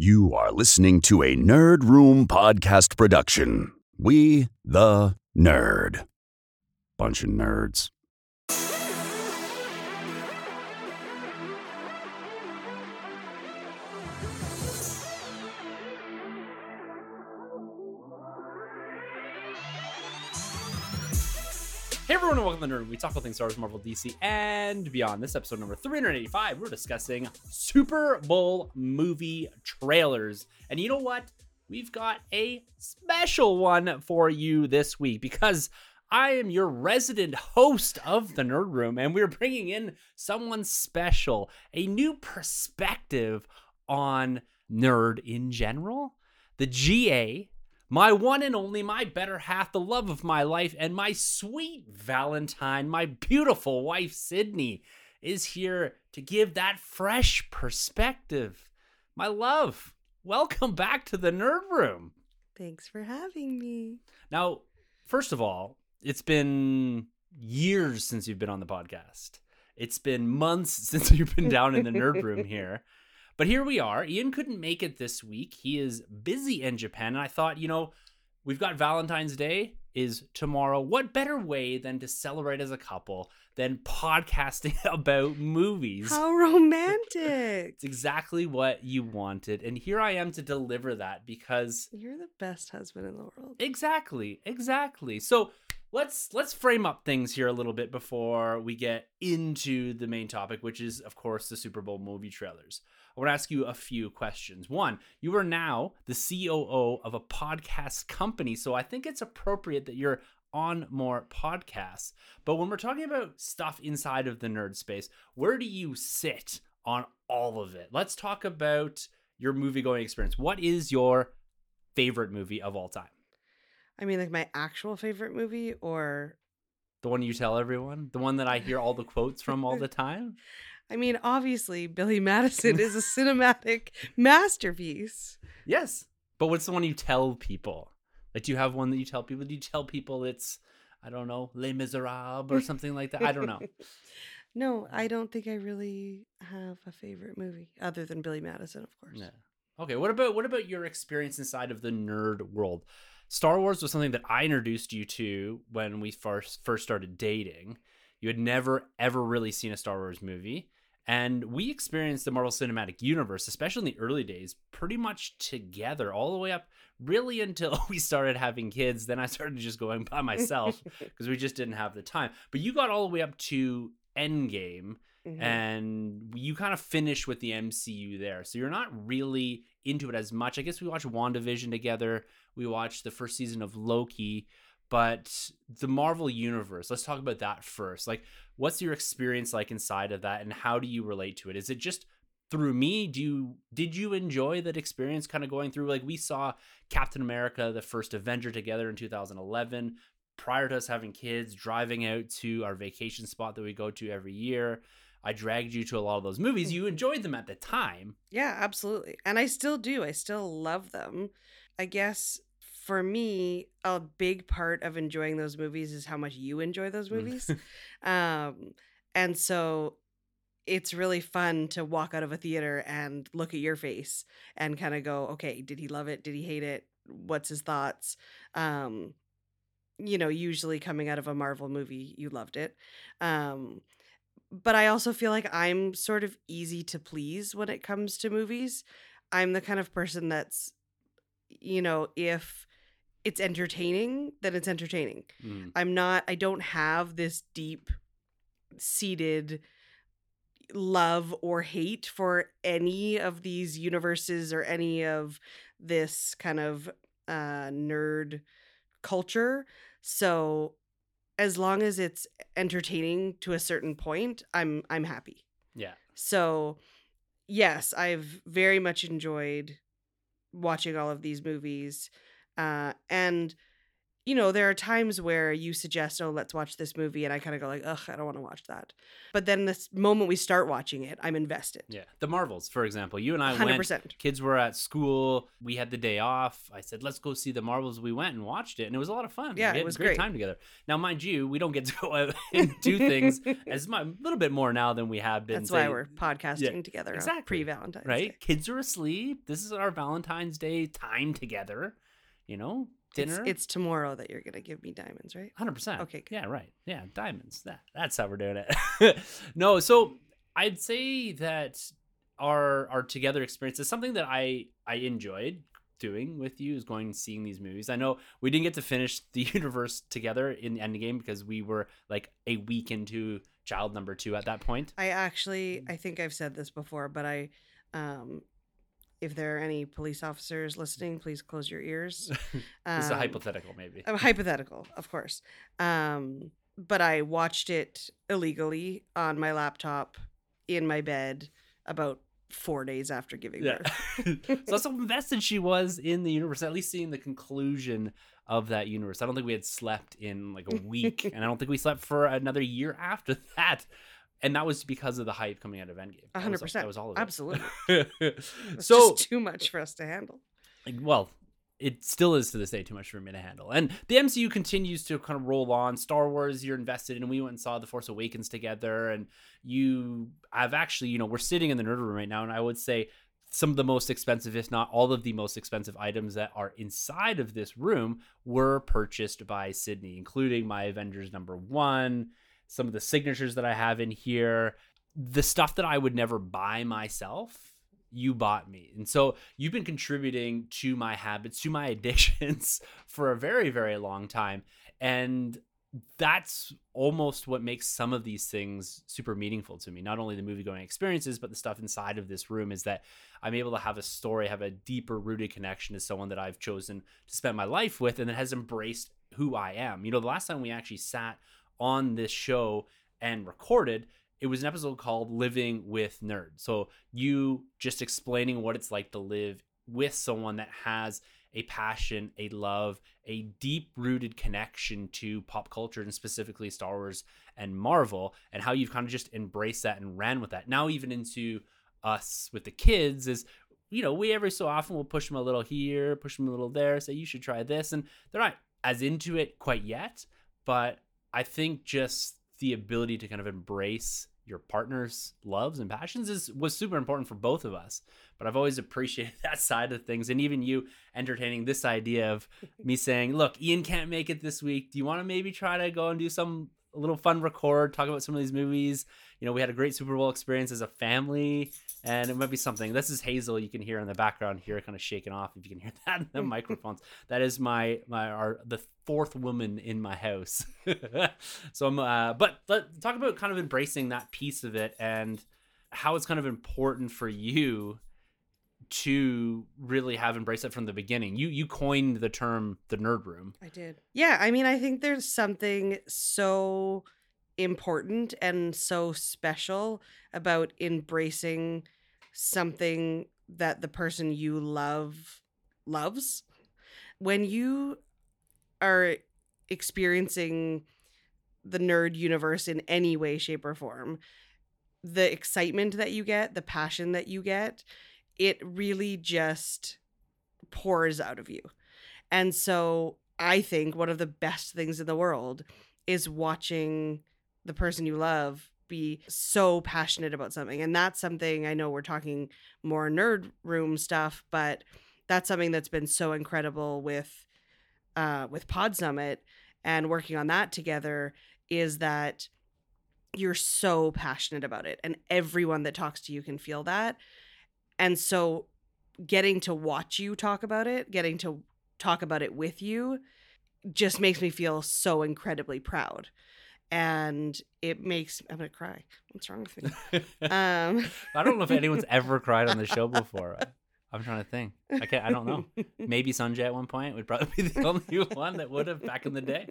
You are listening to a Nerd Room podcast production. We, the nerd. Bunch of nerds. Welcome to the Nerd. We talk all things Star Wars, Marvel, DC, and beyond. This episode number 385, we're discussing Super Bowl movie trailers. And you know what? We've got a special one for you this week because I am your resident host of the Nerd Room, and we're bringing in someone special, a new perspective on nerd in general. The GA my one and only, my better half, the love of my life, and my sweet Valentine, my beautiful wife, Sydney, is here to give that fresh perspective. My love, welcome back to the Nerd Room. Thanks for having me. Now, first of all, it's been years since you've been on the podcast. It's been months since you've been down in the Nerd Room here. But here we are. Ian couldn't make it this week. He is busy in Japan. And I thought, you know, we've got Valentine's Day is tomorrow. What better way than to celebrate as a couple than podcasting about movies? How romantic. It's exactly what you wanted. And here I am to deliver that because You're the best husband in the world. Exactly, exactly. So let's let's frame up things here a little bit before we get into the main topic, which is of course the Super Bowl movie trailers. I want to ask you a few questions. One, you are now the COO of a podcast company, so I think it's appropriate that you're on more podcasts. But when we're talking about stuff inside of the nerd space, where do you sit on all of it? Let's talk about your movie going experience. What is your favorite movie of all time? I mean, like my actual favorite movie or. The one you tell everyone? The one that I hear all the quotes from all the time? I mean, obviously, Billy Madison is a cinematic masterpiece. Yes. But what's the one you tell people? Like, do you have one that you tell people? Do you tell people it's, I don't know, Les Miserables or something like that? I don't know. no, I don't think I really have a favorite movie other than Billy Madison, of course. Yeah. Okay. What about what about your experience inside of the nerd world? Star Wars was something that I introduced you to when we first first started dating. You had never ever really seen a Star Wars movie. And we experienced the Marvel Cinematic Universe, especially in the early days, pretty much together, all the way up really until we started having kids. Then I started just going by myself because we just didn't have the time. But you got all the way up to Endgame, mm-hmm. and you kind of finished with the MCU there. So you're not really into it as much. I guess we watched WandaVision together, we watched the first season of Loki but the Marvel universe, let's talk about that first. Like, what's your experience like inside of that, and how do you relate to it? Is it just through me? Do you did you enjoy that experience, kind of going through? Like, we saw Captain America, the first Avenger, together in 2011. Prior to us having kids, driving out to our vacation spot that we go to every year. I dragged you to a lot of those movies. You enjoyed them at the time. Yeah, absolutely. And I still do. I still love them. I guess for me, a big part of enjoying those movies is how much you enjoy those mm. movies. um, and so it's really fun to walk out of a theater and look at your face and kind of go, okay, did he love it? Did he hate it? What's his thoughts? Um, you know, usually coming out of a Marvel movie, you loved it. Um, but I also feel like I'm sort of easy to please when it comes to movies. I'm the kind of person that's, you know, if it's entertaining, then it's entertaining. Mm. I'm not I don't have this deep seated love or hate for any of these universes or any of this kind of uh nerd culture. So as long as it's entertaining to a certain point, I'm I'm happy. Yeah. So yes, I've very much enjoyed watching all of these movies. Uh, and you know, there are times where you suggest, "Oh, let's watch this movie," and I kind of go like, "Ugh, I don't want to watch that." But then this moment we start watching it, I'm invested. Yeah. The Marvels, for example. You and I Hundred went percent. kids were at school. We had the day off. I said, "Let's go see the Marvels." We went and watched it, and it was a lot of fun. Yeah, we it was a great, great. time together. Now, mind you, we don't get to go out and do things as much, a little bit more now than we have been. That's why we're podcasting together exactly. pre Valentine's right. Day. Kids are asleep. This is our Valentine's Day time together. You know, dinner. It's, it's tomorrow that you're gonna give me diamonds, right? Hundred percent. Okay, good. Yeah. Right. Yeah. Diamonds. That. That's how we're doing it. no. So I'd say that our our together experience is something that I I enjoyed doing with you is going and seeing these movies. I know we didn't get to finish the universe together in the Endgame because we were like a week into child number two at that point. I actually, I think I've said this before, but I, um, if there are any police officers listening, please close your ears. This is a Um, hypothetical, maybe. uh, hypothetical, of course. Um, but I watched it illegally on my laptop in my bed about four days after giving Yeah. birth. so that's how invested she was in the universe, at least seeing the conclusion of that universe. I don't think we had slept in like a week, and I don't think we slept for another year after that. And that was because of the hype coming out of Endgame. One hundred percent. That was all of it. Absolutely. So, just too much for us to handle. well, it still is to this day too much for me to handle. And the MCU continues to kind of roll on. Star Wars, you're invested in. We went and saw The Force Awakens together, and you, I've actually, you know, we're sitting in the nerd room right now, and I would say some of the most expensive, if not all of the most expensive items that are inside of this room were purchased by Sydney, including my Avengers number one, some of the signatures that I have in here, the stuff that I would never buy myself. You bought me. And so you've been contributing to my habits, to my addictions for a very, very long time. And that's almost what makes some of these things super meaningful to me. Not only the movie going experiences, but the stuff inside of this room is that I'm able to have a story, have a deeper rooted connection to someone that I've chosen to spend my life with and that has embraced who I am. You know, the last time we actually sat on this show and recorded, it was an episode called Living with Nerd. So you just explaining what it's like to live with someone that has a passion, a love, a deep rooted connection to pop culture and specifically Star Wars and Marvel, and how you've kind of just embraced that and ran with that. Now, even into us with the kids, is you know, we every so often will push them a little here, push them a little there, say you should try this, and they're not as into it quite yet, but I think just the ability to kind of embrace your partner's loves and passions is was super important for both of us. But I've always appreciated that side of things, and even you entertaining this idea of me saying, "Look, Ian can't make it this week. Do you want to maybe try to go and do some a little fun record, talk about some of these movies? You know, we had a great Super Bowl experience as a family, and it might be something. This is Hazel. You can hear in the background here, kind of shaking off. If you can hear that in the microphones, that is my my our the fourth woman in my house. so I'm, uh, but let talk about kind of embracing that piece of it and how it's kind of important for you to really have embraced it from the beginning. You you coined the term the nerd room. I did. Yeah, I mean, I think there's something so important and so special about embracing something that the person you love loves. When you are experiencing the nerd universe in any way, shape, or form, the excitement that you get, the passion that you get, it really just pours out of you. And so I think one of the best things in the world is watching the person you love be so passionate about something. And that's something I know we're talking more nerd room stuff, but that's something that's been so incredible with uh with Pod Summit and working on that together is that you're so passionate about it and everyone that talks to you can feel that. And so getting to watch you talk about it, getting to talk about it with you just makes me feel so incredibly proud. And it makes I'm gonna cry. What's wrong with me? Um I don't know if anyone's ever cried on the show before. I'm trying to think. I can't. I don't know. Maybe Sanjay at one point would probably be the only one that would have back in the day.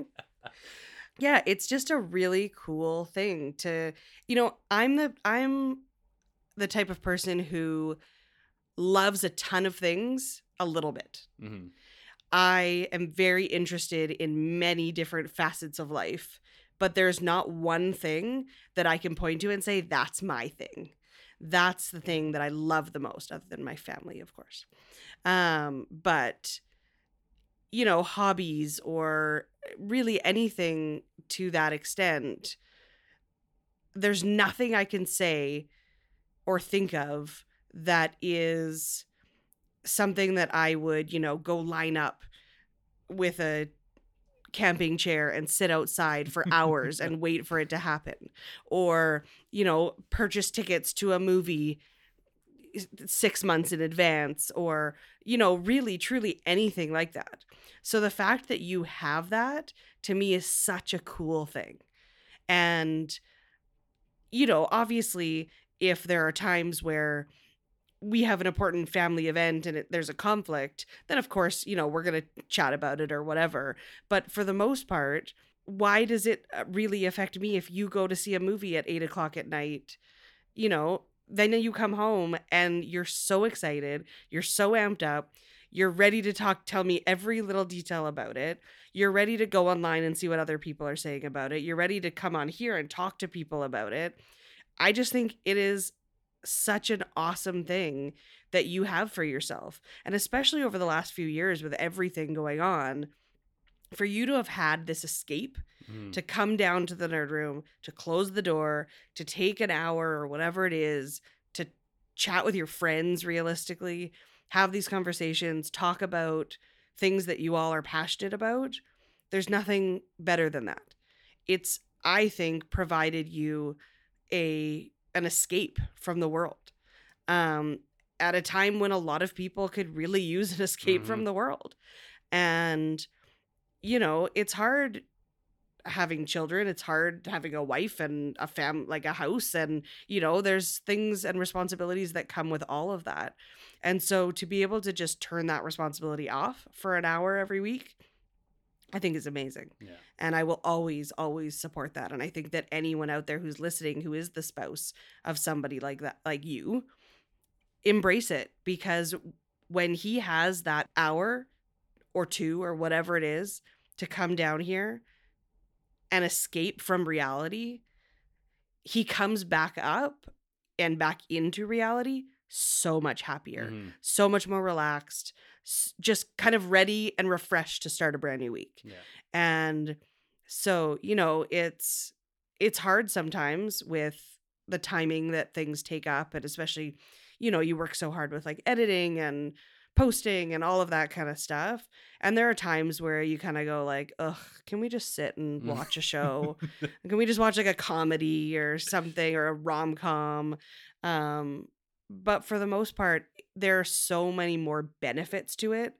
yeah, it's just a really cool thing to you know, I'm the I'm the type of person who loves a ton of things a little bit. hmm I am very interested in many different facets of life, but there's not one thing that I can point to and say, that's my thing. That's the thing that I love the most, other than my family, of course. Um, but, you know, hobbies or really anything to that extent, there's nothing I can say or think of that is something that I would, you know, go line up with a camping chair and sit outside for hours and wait for it to happen. Or you know purchase tickets to a movie 6 months in advance or you know really truly anything like that. So the fact that you have that to me is such a cool thing. And you know obviously if there are times where we have an important family event and it, there's a conflict, then of course, you know, we're going to chat about it or whatever. But for the most part, why does it uh, really affect me if you go to see a movie at eight o'clock at night? You know, then you come home and you're so excited, you're so amped up, you're ready to talk, tell me every little detail about it. You're ready to go online and see what other people are saying about it. You're ready to come on here and talk to people about it. I just think it is such an awesome thing that you have for yourself. And especially over the last few years with everything going on, for you to have had this escape mm. to come down to the nerd room, to close the door, to take an hour or whatever it is, to chat with your friends realistically, have these conversations, talk about things that you all are passionate about. There's nothing better than that. It's, I think, provided you a an escape from the world um, at a time when a lot of people could really use an escape mm-hmm. from the world. And, you know, it's hard having children it's hard having a wife and a fam like a house and you know there's things and responsibilities that come with all of that and so to be able to just turn that responsibility off for an hour every week I think is amazing. Yeah. And I will always, always support that. And I think that anyone out there who's listening who is the spouse of somebody like that, like you, embrace it because when he has that hour or two or whatever it is to come down here and escape from reality, he comes back up and back into reality so much happier, mm-hmm. so much more relaxed, just kind of ready and refreshed to start a brand new week. Yeah. And so, you know, it's it's hard sometimes with the timing that things take up and especially, you know, you work so hard with like editing and posting and all of that kind of stuff. And there are times where you kind of go like, "Ugh, can we just sit and watch a show? can we just watch like a comedy or something or a rom-com?" Um but for the most part there are so many more benefits to it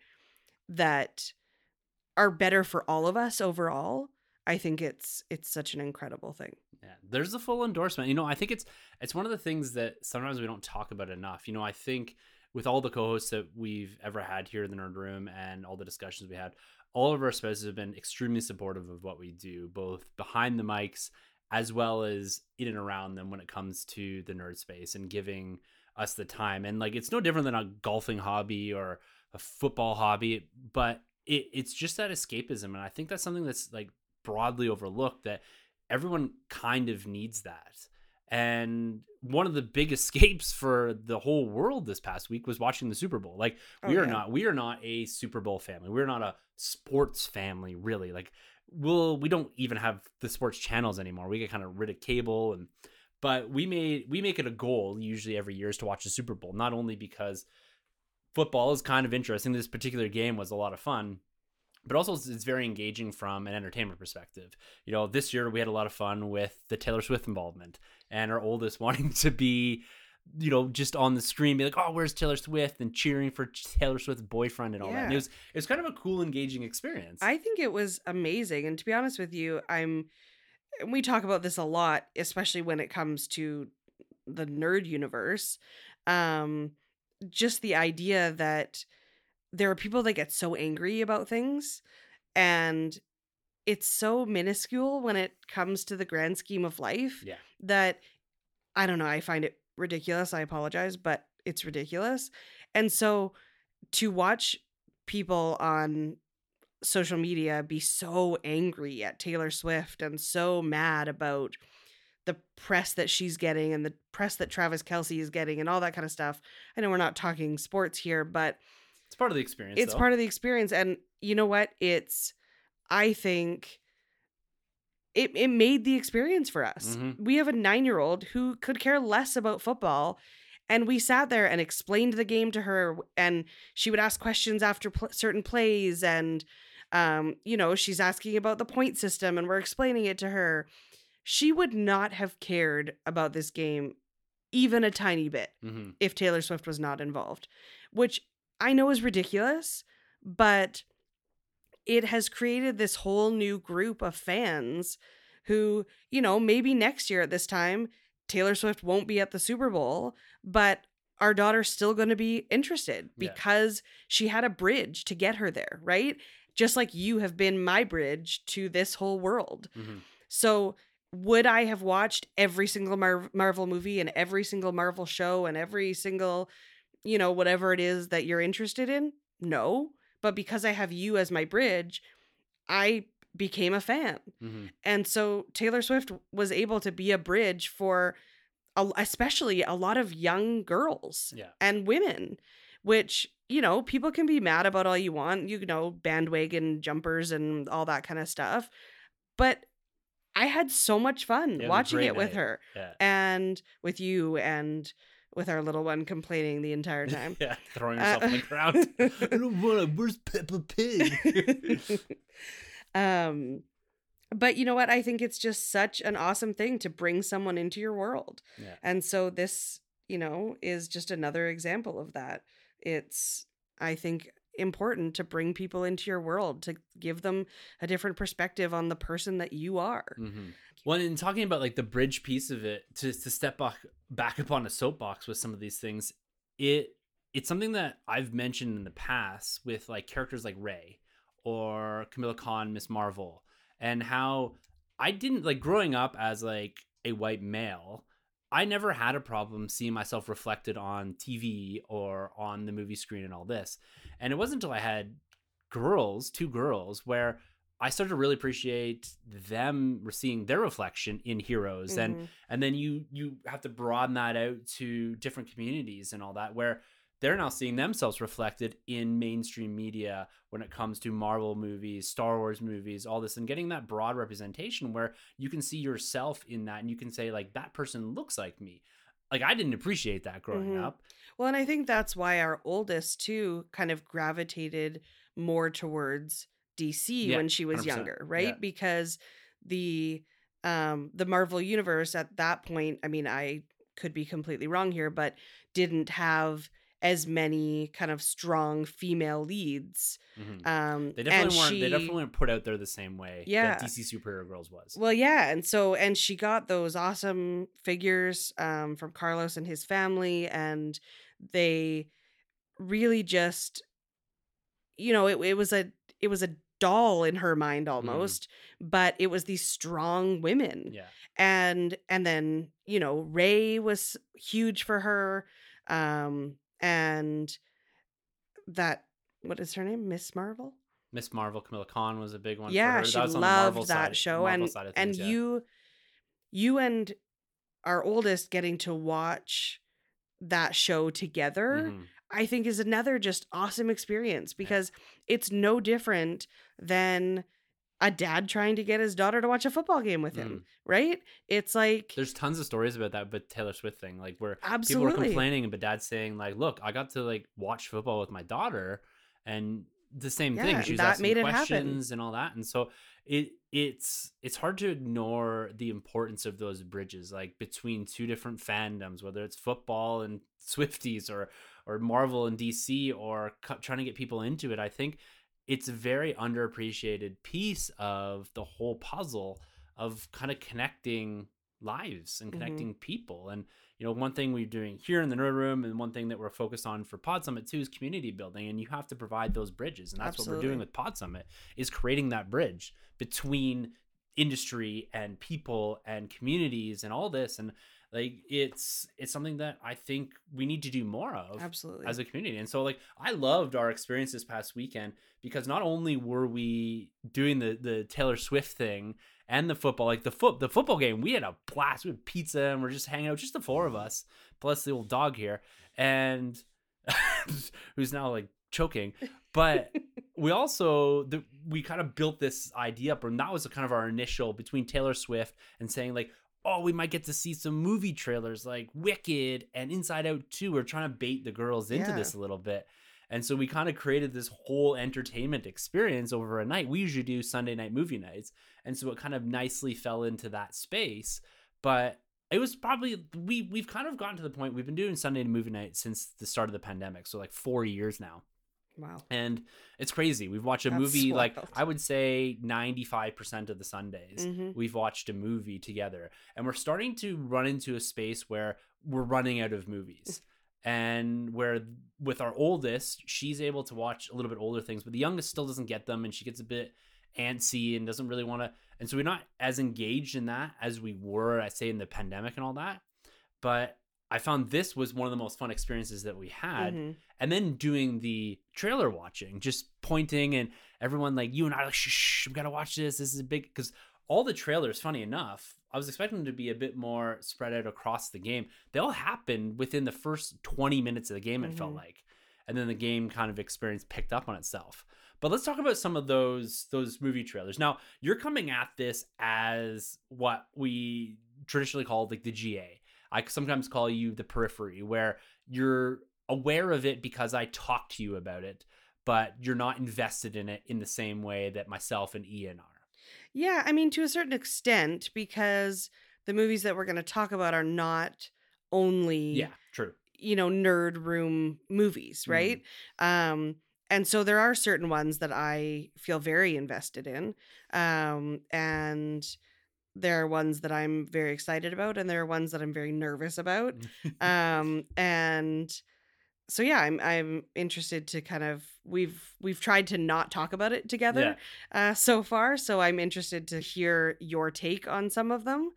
that are better for all of us overall i think it's it's such an incredible thing. Yeah there's a full endorsement. You know i think it's it's one of the things that sometimes we don't talk about enough. You know i think with all the co-hosts that we've ever had here in the nerd room and all the discussions we had all of our spouses have been extremely supportive of what we do both behind the mics as well as in and around them when it comes to the nerd space and giving us the time. And like it's no different than a golfing hobby or a football hobby, but it, it's just that escapism. And I think that's something that's like broadly overlooked that everyone kind of needs that. And one of the big escapes for the whole world this past week was watching the Super Bowl. Like oh, we oh, are yeah. not we are not a Super Bowl family. We're not a sports family really. Like we'll we don't even have the sports channels anymore. We get kind of rid of cable and but we made we make it a goal usually every year is to watch the Super Bowl, not only because football is kind of interesting. This particular game was a lot of fun, but also it's very engaging from an entertainment perspective. You know, this year we had a lot of fun with the Taylor Swift involvement and our oldest wanting to be, you know, just on the screen, be like, "Oh, where's Taylor Swift?" and cheering for Taylor Swift's boyfriend and all yeah. that. And it was it was kind of a cool, engaging experience. I think it was amazing, and to be honest with you, I'm we talk about this a lot, especially when it comes to the nerd universe. Um, just the idea that there are people that get so angry about things and it's so minuscule when it comes to the grand scheme of life yeah. that I don't know, I find it ridiculous. I apologize, but it's ridiculous. And so to watch people on social media be so angry at Taylor Swift and so mad about the press that she's getting and the press that Travis Kelce is getting and all that kind of stuff. I know we're not talking sports here, but It's part of the experience. it's though. part of the experience. And you know what? It's, I think it, it made the experience for us. Mhm. We have a nine year old who could care less about football. And we sat there and explained the game to her, and she would ask questions after pl- certain plays. And, um, you know, she's asking about the point system, and we're explaining it to her. She would not have cared about this game even a tiny bit Mhm. if Taylor Swift was not involved, which I know is ridiculous, but it has created this whole new group of fans who, you know, maybe next year at this time, Taylor Swift won't be at the Super Bowl, but our daughter's still going to be interested Yeah. because she had a bridge to get her there, right? Just like you have been my bridge to this whole world. Mhm. So, would I have watched every single Mar- Marvel movie and every single Marvel show and every single, you know, whatever it is that you're interested in? No. But because I have you as my bridge, I became a fan. Mhm. And so Taylor Swift was able to be a bridge for especially a lot of young girls Yeah. and women, which, you know, people can be mad about all you want, you know, bandwagon jumpers and all that kind of stuff. But I had so much fun it watching it with night. her Yeah. and with you and with our little one complaining the entire time. yeah. Throwing Uh, on the ground. I don't want to. Where's Peppa Pig? um but you know what? I think it's just such an awesome thing to bring someone into your world. Yeah. and so this you know is just another example of that. It's i think important to bring people into your world to give them a different perspective on the person that you are. Hmm Well, in talking about like the bridge piece of it, to to step back back up on a soapbox with some of these things, it it's something that I've mentioned in the past with like characters like Rey or Kamala Khan, Miss Marvel, and how I didn't like growing up as like a white male. I never had a problem seeing myself reflected on TV or on the movie screen and all this. And it wasn't until I had girls, two girls, where I started to really appreciate them seeing their reflection in heroes and Mhm. and then you you have to broaden that out to different communities and all that where they're now seeing themselves reflected in mainstream media when it comes to Marvel movies, Star Wars movies, all this, and getting that broad representation where you can see yourself in that and you can say, like, that person looks like me. Like, I didn't appreciate that growing Mhm. up. Well, and I think that's why our oldest too kind of gravitated more towards DC Yeah, when she was 100%. younger, right? Yeah. Because the um the Marvel universe at that point, I mean, I could be completely wrong here, but didn't have as many kind of strong female leads. Mhm. Um They and definitely weren't. she, They definitely weren't put out there the same way Yeah. that DC Superhero Girls was. Well, yeah, and so and she got those awesome figures um, from Carlos and his family, and they really just, you know, it, it was a it was a doll in her mind almost, but it was these strong women, yeah, and and then you know Rey was huge for her, um, and that what is her name, Miss Marvel? Miss Marvel, Kamala Khan was a big one. yeah for her. she that was on the Marvel loved that side, show Marvel and and things, yeah. you you and our oldest getting to watch that show together Mhm. i think is another just awesome experience because it's no different than a dad trying to get his daughter to watch a football game with him right it's like Mm. There's tons of stories about that, but Taylor Swift thing, like where people were complaining, but dad's saying like, "Look, I got to like watch football with my daughter," and the same Yeah, thing. and She was asking happen. questions and all that, and so it it's it's hard to ignore the importance of those bridges, like between two different fandoms, whether it's football and Swifties or or Marvel and DC, or cu- trying to get people into it. I think it's a very underappreciated piece of the whole puzzle of kind of connecting lives and Mhm. connecting people. And you know, one thing we're doing here in the nerd room, and one thing that we're focused on for Pod Summit too, is community building. And you have to provide those bridges, and that's what we're doing with Pod Summit is creating that bridge between industry and people and communities and all this. And like it's it's something that i think we need to do more of Absolutely. as a community. And so like i loved our experience this past weekend because not only were we doing the the taylor swift thing and the football like the foot the football game we had a blast. We had pizza and we're just hanging out just the four of us plus the old dog here and who's now like choking. But we also the, we kind of built this idea up and that was kind of our initial between taylor swift and saying like oh we might get to see some movie trailers like wicked and inside out 2 we're trying to bait the girls into Yeah. this a little bit. And so we kind of created this whole entertainment experience over a night. We usually do sunday night movie nights. And so it kind of nicely fell into that space. But it was probably we we've kind of gotten to the point we've been doing sunday movie night since the start of the pandemic. So like four years now wow. and it's crazy. We've watched a That's movie like. I would say 95% of the Sundays. Mhm. We've watched a movie together. And we're starting to run into a space where we're running out of movies. And where with our oldest, she's able to watch a little bit older things, but the youngest still doesn't get them and she gets a bit antsy and doesn't really want to and so we're not as engaged in that as we were, I say, in the pandemic and all that. But I found this was one of the most fun experiences that we had Mhm. and then doing the trailer watching, just pointing and everyone like you and I like shh, shh we gotta watch this. This is a big because all the trailers, funny enough, I was expecting them to be a bit more spread out across the game. They all happened within the first 20 minutes of the game, it felt Mhm. like. And then the game kind of experience picked up on itself. But let's talk about some of those those movie trailers. Now, you're coming at this as what we traditionally call like the GA. I sometimes call you the periphery, where you're aware of it because I talk to you about it, but you're not invested in it in the same way that myself and Ian are. Yeah, I mean, to a certain extent, because the movies that we're going to talk about are not only, Yeah, true. you know, nerd room movies, Mm-hmm. right? Um, and so there are certain ones that I feel very invested in. Um, and there are ones that I'm very excited about, and there are ones that I'm very nervous about. um, and so yeah, I'm I'm interested to kind of we've we've tried to not talk about it together uh, so far. So I'm interested to hear your take on some of them.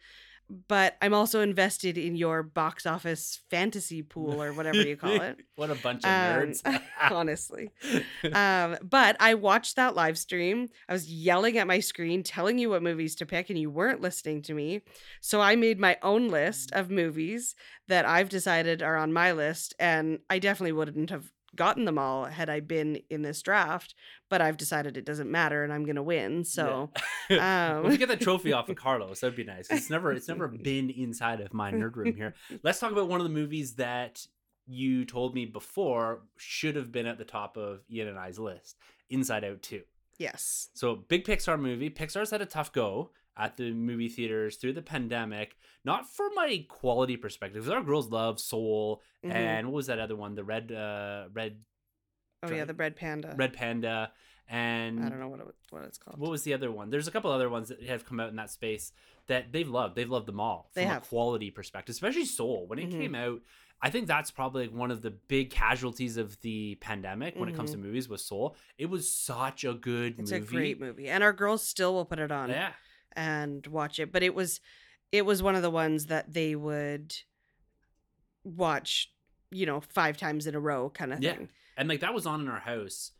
But I'm also invested in your box office fantasy pool or whatever you call it. what a bunch of Um, nerds. honestly. Um, but I watched that live stream. I was yelling at my screen, telling you what movies to pick, and you weren't listening to me. So I made my own list of movies that I've decided are on my list, and I definitely wouldn't have gotten them all had I been in this draft. But I've decided it doesn't matter, and I'm gonna win. So Yeah. um, we get that trophy off of Carlos. That'd be nice. It's never it's never been inside of my nerd room here. Let's talk about one of the movies that you told me before should have been at the top of Ian and I's list. Inside Out 2. yes, So big Pixar movie. Pixar's had a tough go at the movie theaters through the pandemic. Not from a quality perspective, because our girls love Soul Mhm. and what was that other one? The red uh red oh yeah, the Red Panda. red panda and I don't know what it, what it's called. what was the other one? There's a couple other ones that have come out in that space that they've loved. They've loved them all They from a quality perspective, especially Soul. When it Mhm. came out, I think that's probably like one of the big casualties of the pandemic when it comes to movies was Soul. It was such a good Mm-hmm. it's movie. a great movie, and our girls still will put it on. Yeah. And watch it but it was it was one of the ones that they would watch you know five times in a row kind of Yeah. thing And like that was on in our house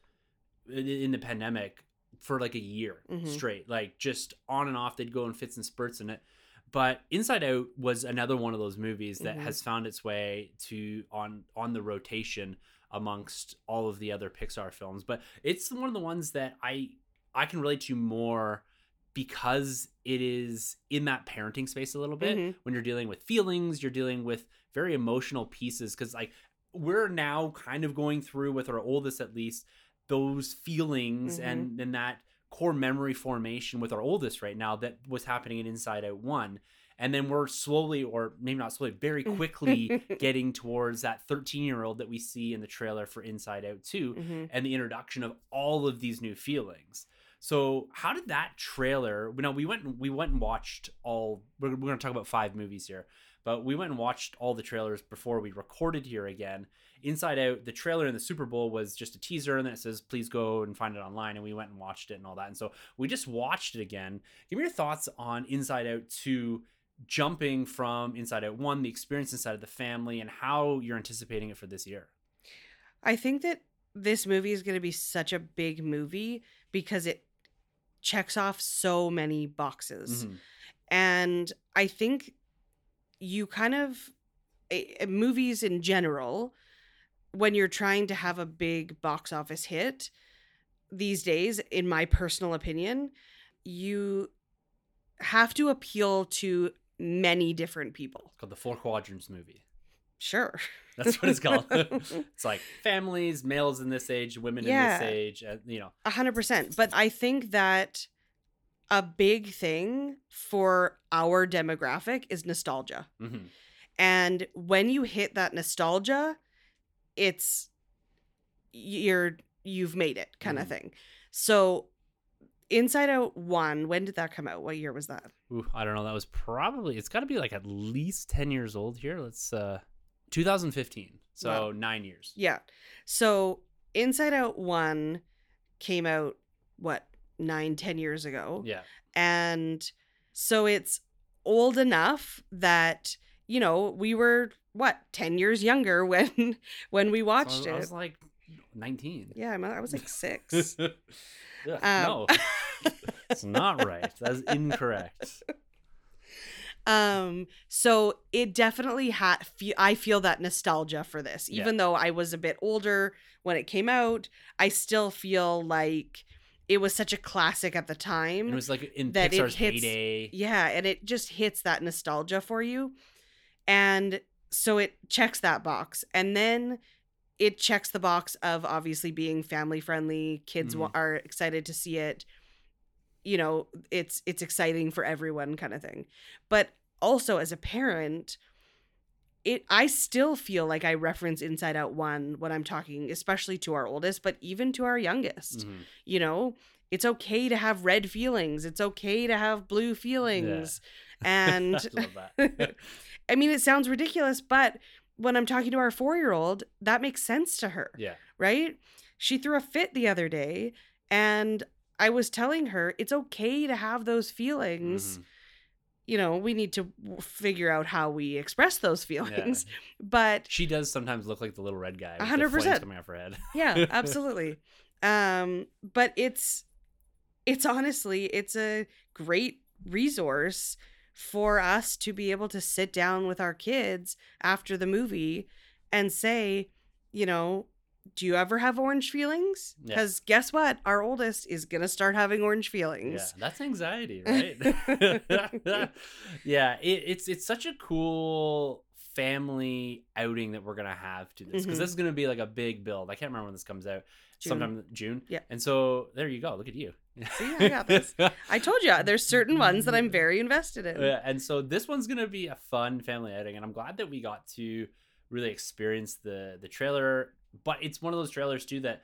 in, the pandemic for like a year Mhm. straight. Like just on and off, they'd go in fits and spurts in it. But Inside Out was another one of those movies that Mhm. has found its way to on on the rotation amongst all of the other Pixar films. But it's one of the ones that I I can relate to more because it is in that parenting space a little bit Mhm. when you're dealing with feelings, you're dealing with very emotional pieces because like we're now kind of going through with our oldest at least those feelings Mhm. and and that core memory formation with our oldest right now that was happening in Inside Out 1 and then we're slowly or maybe not slowly very quickly getting towards that 13 year old that we see in the trailer for Inside Out 2 Mhm. and the introduction of all of these new feelings. So, how did that trailer? You know, we went and we went and watched all. We're, we're going to talk about five movies here, but we went and watched all the trailers before we recorded here again. Inside Out, the trailer in the Super Bowl was just a teaser, and then it says, "Please go and find it online." And we went and watched it and all that. And so we just watched it again. Give me your thoughts on Inside Out Two jumping from Inside Out 1, the experience inside of the family, and how you're anticipating it for this year. I think that this movie is going to be such a big movie because it checks off so many boxes. Mhm. And I think you kind of eh, eh, movies in general when you're trying to have a big box office hit these days in my personal opinion, you have to appeal to many different people. It's called the Four Quadrants movie. Sure. That's what it's called. it's like families, males in this age, women Yeah. in this age, uh, you know. A hundred percent. But I think that a big thing for our demographic is nostalgia. mhm. And when you hit that nostalgia, it's you're you've made it kind of Mhm. thing. So Inside Out 1, when did that come out? What year was that? Ooh, I don't know. That was probably it's got to be like at least 10 years old here. Let's uh 2015. So Wow. 9 years. Yeah. So Inside Out 1 came out what, nine, ten years ago. Yeah. and so it's old enough that you know we were what 10 years younger when when we So watched I it i was like 19. yeah i was like six Ugh, Um, no. It's not right. That's incorrect. Um so it definitely had i feel that nostalgia for this Yeah. even though i was a bit older when it came out i still feel like it was such a classic at the time It was like in That it Pixar's hits- heyday. Yeah, and it just hits that nostalgia for you. And so it checks that box. And then it checks the box of obviously being family friendly. Kids wa- are excited to see it. You know, it's it's exciting for everyone kind of thing. But also as a parent, it I still feel like I reference Inside Out 1 when I'm talking especially to our oldest, but even to our youngest Mhm. you know it's okay to have red feelings it's okay to have blue feelings and I i mean it sounds ridiculous but when i'm talking to our four-year-old that makes sense to her yeah. right she threw a fit the other day and i was telling her it's okay to have those feelings Mhm. you know we need to figure out how we express those feelings but She does sometimes look like the little red guy. Hundred percent. coming off her head. yeah absolutely um but it's it's honestly it's a great resource for us to be able to sit down with our kids after the movie and say you know do you ever have orange feelings Yeah. because guess what our oldest is gonna start having orange feelings. Yeah, that's anxiety, right? yeah, it, it's it's such a cool family outing that we're gonna have to this because Mhm. this is gonna be like a big build. I can't remember when this comes out. June. Sometime June. Yeah. And so there you go. Look at you. See, I got this. i told you there's certain ones that i'm very invested in Yeah, and so this one's gonna be a fun family outing, and I'm glad that we got to really experience the the trailer. But it's one of those trailers too that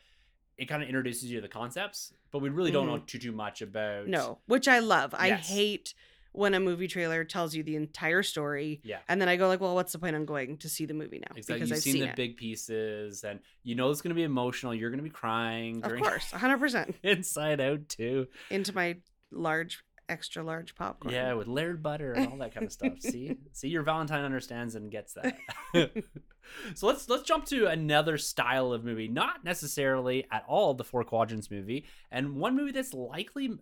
it kind of introduces you to the concepts, but we really don't know too too much about. Mm-hmm. no which i love i hate when a movie trailer tells you the entire story Yeah. and then i go like well what's the point i'm going to see the movie now Exactly. because You've i've seen, seen, the it big pieces, and you know it's going to be emotional. You're going to be crying. of During course 100% Inside Out too. into my large extra large popcorn Yeah, with layered butter and all that kind of stuff. See, see, your Valentine understands and gets that. so let's let's jump to another style of movie, not necessarily at all the Four Quadrants movie, and one movie that's likely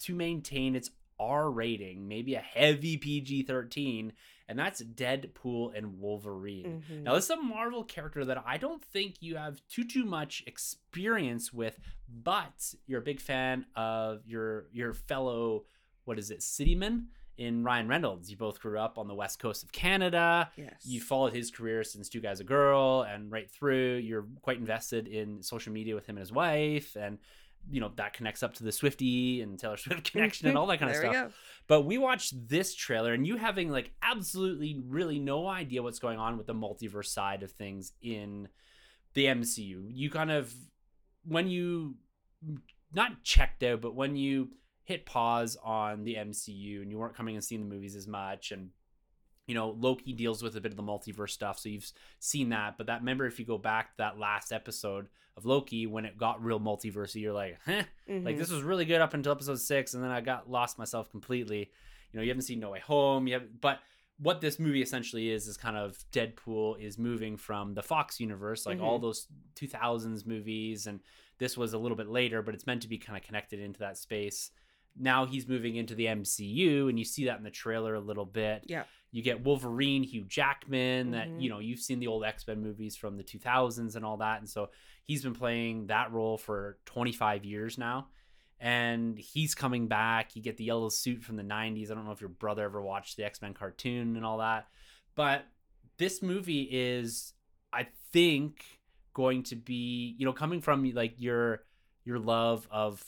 to maintain its R rating, maybe a heavy PG thirteen, and that's Deadpool and Wolverine. Mhm. Now, this is a Marvel character that I don't think you have too too much experience with, but you're a big fan of your your fellow what is it, cityman in Ryan Reynolds. You both grew up on the west coast of Canada. yes You followed his career since Two Guys a Girl and right through. You're quite invested in social media with him and his wife, and you know that connects up to the Swifty and Taylor Swift connection and all that kind of stuff. we But we watched this trailer, and you having like absolutely really no idea what's going on with the multiverse side of things in the MCU. You kind of, when you not checked out, but when you hit pause on the MCU and you weren't coming and seeing the movies as much, and you know Loki deals with a bit of the multiverse stuff, so you've seen that. But that remember, if you go back to that last episode of Loki when it got real multiversey, you're like, huh, like Mhm. this was really good up until episode six, and then I got lost myself completely. you know you haven't seen No Way Home. You have, but what this movie essentially is is kind of Deadpool is moving from the Fox universe, like all Mhm. those 2000s movies, and this was a little bit later, but it's meant to be kind of connected into that space. Now he's moving into the MCU, and you see that in the trailer a little bit. Yeah. You get Wolverine, Hugh Jackman, that Mhm. you know you've seen the old X Men movies from the 2000s and all that, and so he's been playing that role for 25 years now and he's coming back you get the yellow suit from the 90s i don't know if your brother ever watched the x-men cartoon and all that but this movie is i think going to be you know coming from like your your love of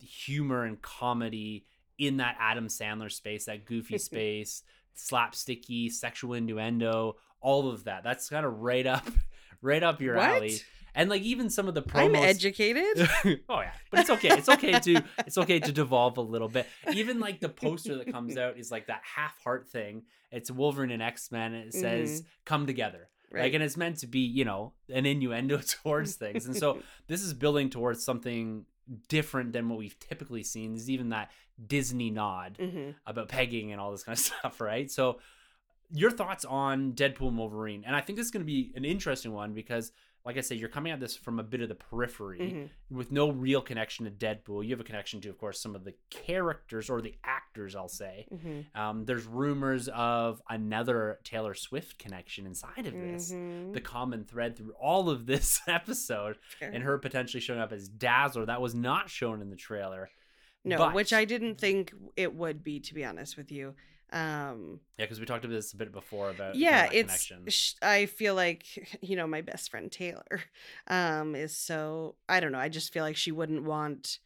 humor and comedy in that adam sandler space that goofy space slapsticky sexual innuendo all of that that's kind of right up right up your what? alley and like even some of the promos I'm educated. oh yeah, but it's okay. It's okay to it's okay to devolve a little bit. Even like the poster that comes out is like that half heart thing. It's Wolverine and X Men. and It says mm-hmm. "Come together." Like, and it's meant to be, you know, an innuendo towards things. And so this is building towards something different than what we've typically seen. There's even that Disney nod hmm about pegging and all this kind of stuff, right? So, your thoughts on Deadpool and Wolverine? And I think this is going to be an interesting one because, like I say, you're coming at this from a bit of the periphery hmm with no real connection to Deadpool. You have a connection to, of course, some of the characters or the actors, I'll say. hmm Um, there's rumors of another Taylor Swift connection inside of this. Mm-hmm. The common thread through all of this episode and her potentially showing up as Dazzler that was not shown in the trailer. No, But- which I didn't think it would be, to be honest with you. Um, Yeah, because we talked about this a bit before about yeah, that it's. connection. I feel like you know my best friend Taylor, um, is so. I don't know. I just feel like she wouldn't want,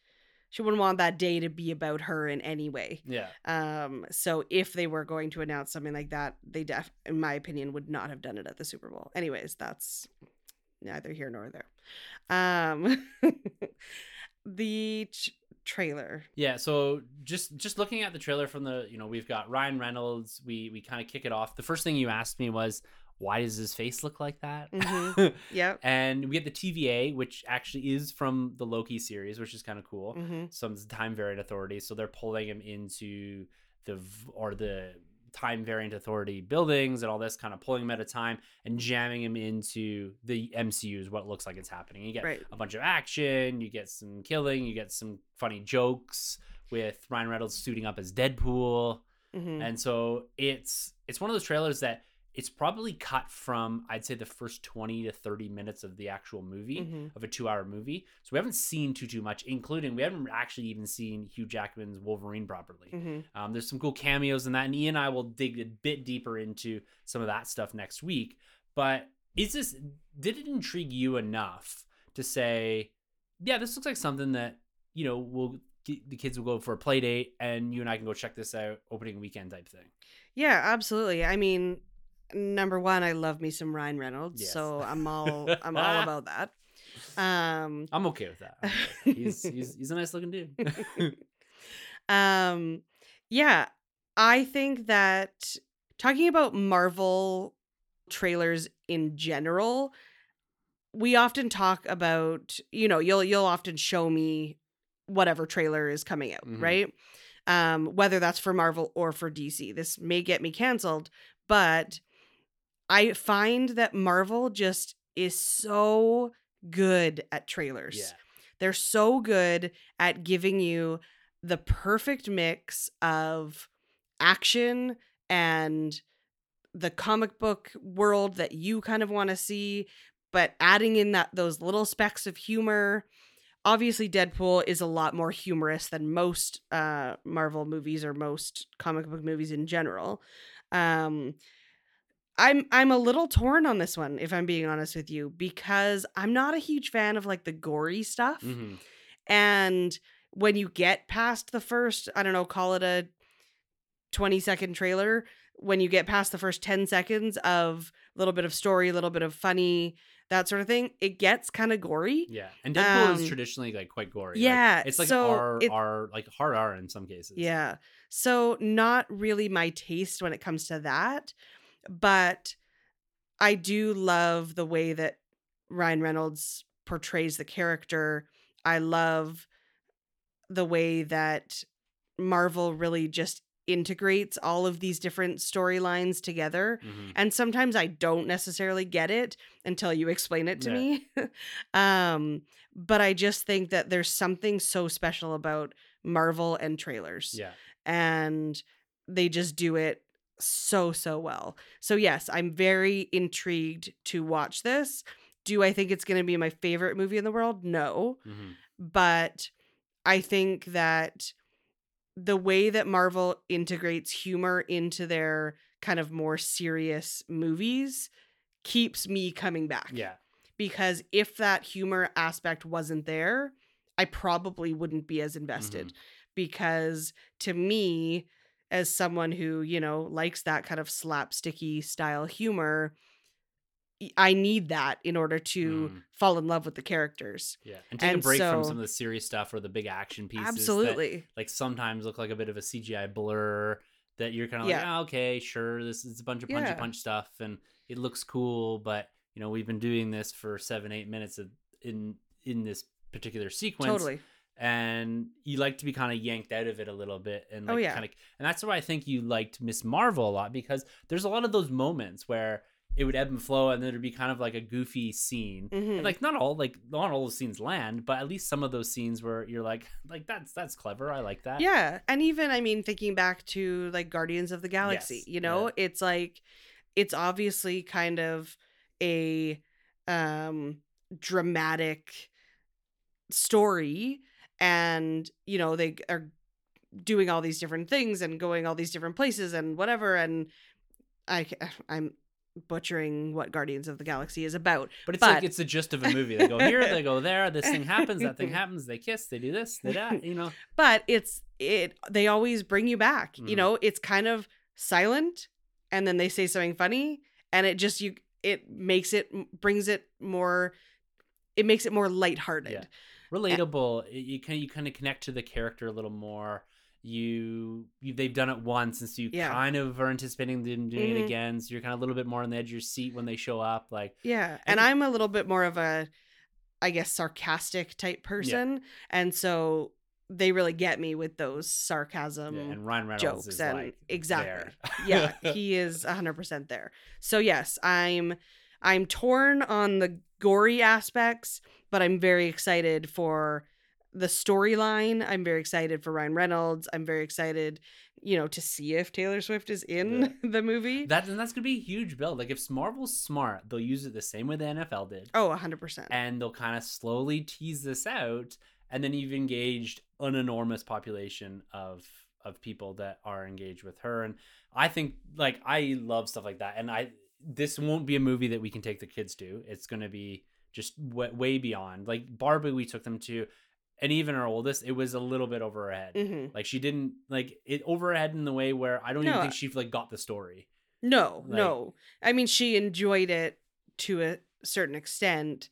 she wouldn't want that day to be about her in any way. Yeah, Um, so if they were going to announce something like that, they def, in my opinion, would not have done it at the Super Bowl. Anyways, that's neither here nor there. Um, the ch- trailer. yeah. So just just looking at the trailer from the, you know, we've got Ryan Reynolds. We we kind of kick it off. The first thing you asked me was, why does his face look like that? Mhm. Yep. and we get the TVA, which actually is from the Loki series, which is kind of cool. hmm Some time variant authority, so they're pulling him into the or the time variant authority buildings and all this kind of pulling him at a time and jamming him into the MCU is what looks like it's happening. You get Right. a bunch of action, you get some killing, you get some funny jokes with Ryan Reynolds suiting up as Deadpool. hmm And so it's it's one of those trailers that it's probably cut from I'd say the first 20 to 30 minutes of the actual movie hmm of a 2-hour movie. So we haven't seen too too much including we haven't actually even seen Hugh Jackman's Wolverine properly. hmm Um, there's some cool cameos in that and Ian and I will dig a bit deeper into some of that stuff next week. But is this did it intrigue you enough to say, yeah, this looks like something that, you know, will the kids will go for a play date and you and I can go check this out opening weekend type thing. Yeah, absolutely. I mean, number one, I love me some Ryan Reynolds, Yes. so I'm all I'm all about that. Um, I'm okay with that. Okay. He's, he's he's a nice looking dude. um, yeah, I think that talking about Marvel trailers in general, we often talk about, you know, you'll you'll often show me whatever trailer is coming out, Mhm. right? Um, whether that's for Marvel or for DC. This may get me canceled, but I find that Marvel just is so good at trailers. yeah. They're so good at giving you the perfect mix of action and the comic book world that you kind of want to see, but adding in that those little specks of humor. Obviously, Deadpool is a lot more humorous than most uh, Marvel movies or most comic book movies in general. Um, I'm I'm a little torn on this one, if I'm being honest with you, because I'm not a huge fan of like the gory stuff. hmm And when you get past the first, I don't know, call it a 20 second trailer, when you get past the first 10 seconds of a little bit of story, a little bit of funny, that sort of thing, it gets kind of gory. Yeah. And Deadpool is Um, traditionally like quite gory. Like, yeah, it's like so R it- R like hard R in some cases. Yeah. So not really my taste when it comes to that, but I do love the way that Ryan Reynolds portrays the character. I love the way that Marvel really just integrates all of these different storylines together. Mhm. And sometimes I don't necessarily get it until you explain it to Yeah. me. um, but I just think that there's something so special about Marvel and trailers. Yeah. And they just do it so, so well. So, yes, I'm very intrigued to watch this. Do I think it's going to be my favorite movie in the world? No. Mhm. But I think that the way that Marvel integrates humor into their kind of more serious movies keeps me coming back. Yeah. Because if that humor aspect wasn't there, I probably wouldn't be as invested. Because to me, as someone who, you know, likes that kind of slapsticky style humor, I need that in order to Mm. fall in love with the characters. Yeah. And take And a break from some of the serious stuff or the big action pieces. that, Absolutely. like sometimes look like a bit of a CGI blur that you're kind of Yeah. like, oh, okay, sure, this is a bunch of punchy Yeah. punch stuff and it looks cool, but you know, we've been doing this for seven, eight minutes in in this particular sequence. Totally. And you like to be kind of yanked out of it a little bit and like Oh, yeah. kind of and that's why I think you liked Miss Marvel a lot because there's a lot of those moments where it would ebb and flow and there'd be kind of like a goofy scene. Mhm. And like not all like not all those scenes land, but at least some of those scenes where you're like like that's that's clever. I like that. Yeah, and even I mean thinking back to like Guardians of the Galaxy, Yes, you know, it's like it's obviously kind of a um dramatic story and you know they are doing all these different things and going all these different places and whatever and I I'm butchering what Guardians of the Galaxy is about. But it's But- like it's the gist of a movie. They go here, they go there, this thing happens, that thing happens, they kiss, they do this, they that, you know. but it's it they always bring you back you Mhm. know it's kind of silent and then they say something funny and it just you it makes it brings it more it makes it more lighthearted Yeah. Relatable. y- You can you kind of connect to the character a little more. You, you they've done it once, and so you Yeah. kind of are anticipating them doing Mhm. it again. So you're kind of a little bit more on the edge of your seat when they show up. Like yeah And and i'm a little bit more of a i guess sarcastic type person and so they really get me with those sarcasm yeah, and Ryan Reynolds jokes is and like exactly yeah he is 100% there so yes i'm i'm torn on the gory aspects but i'm very excited for the storyline. I'm very excited for ryan reynolds. I'm very excited you know to see if taylor swift is in the movie. That and that's gonna be a huge build. Like if Marvel's smart, they'll use it the same way the NFL did. oh 100% and they'll kind of slowly tease this out and then you've engaged an enormous population of of people that are engaged with her. And i think like i love stuff like that. And i this won't be a movie that we can take the kids to it's going to be just way, way beyond like barbie we took them to and even our oldest it was a little bit over her head hmm like she didn't like it over her head in the way where i don't No, even think she like got the story no Like- no i mean she enjoyed it to a certain extent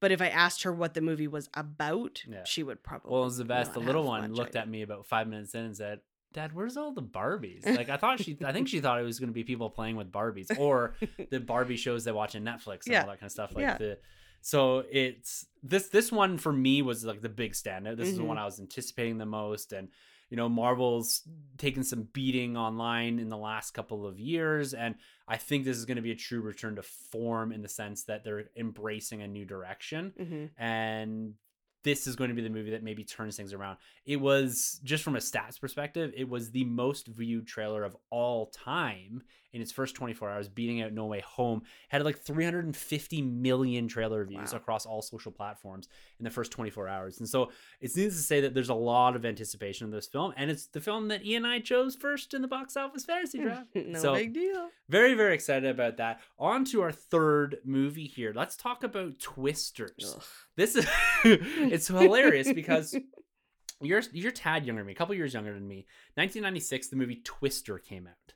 but if i asked her what the movie was about Yeah. she would probably Well, it was the best. The little one looked idea. at me about five minutes in and said, "Dad, where's all the Barbies?" Like I thought she, I think she thought it was going to be people playing with Barbies or the Barbie shows they watch on Netflix and Yeah. all that kind of stuff. Like Yeah. the, so it's this this one for me was like the big standout. This is the one I was anticipating the most, and you know, Marvel's taken some beating online in the last couple of years, and I think this is going to be a true return to form in the sense that they're embracing a new direction Mhm. and this is going to be the movie that maybe turns things around. It was just from a stats perspective, it was the most viewed trailer of all time in its first 24 hours, beating out No Way Home. Had like 350 million trailer views Wow. across all social platforms in the first 24 hours. And so it's needless to say that there's a lot of anticipation of this film, and it's the film that Ian and I chose first in the box office fantasy draft. no So- big deal Very, very excited about that. On to our third movie here. Let's talk about Twisters. Ugh. This is it's hilarious because you're you're tad younger than me, a couple years younger than me. 1996, the movie Twister came out.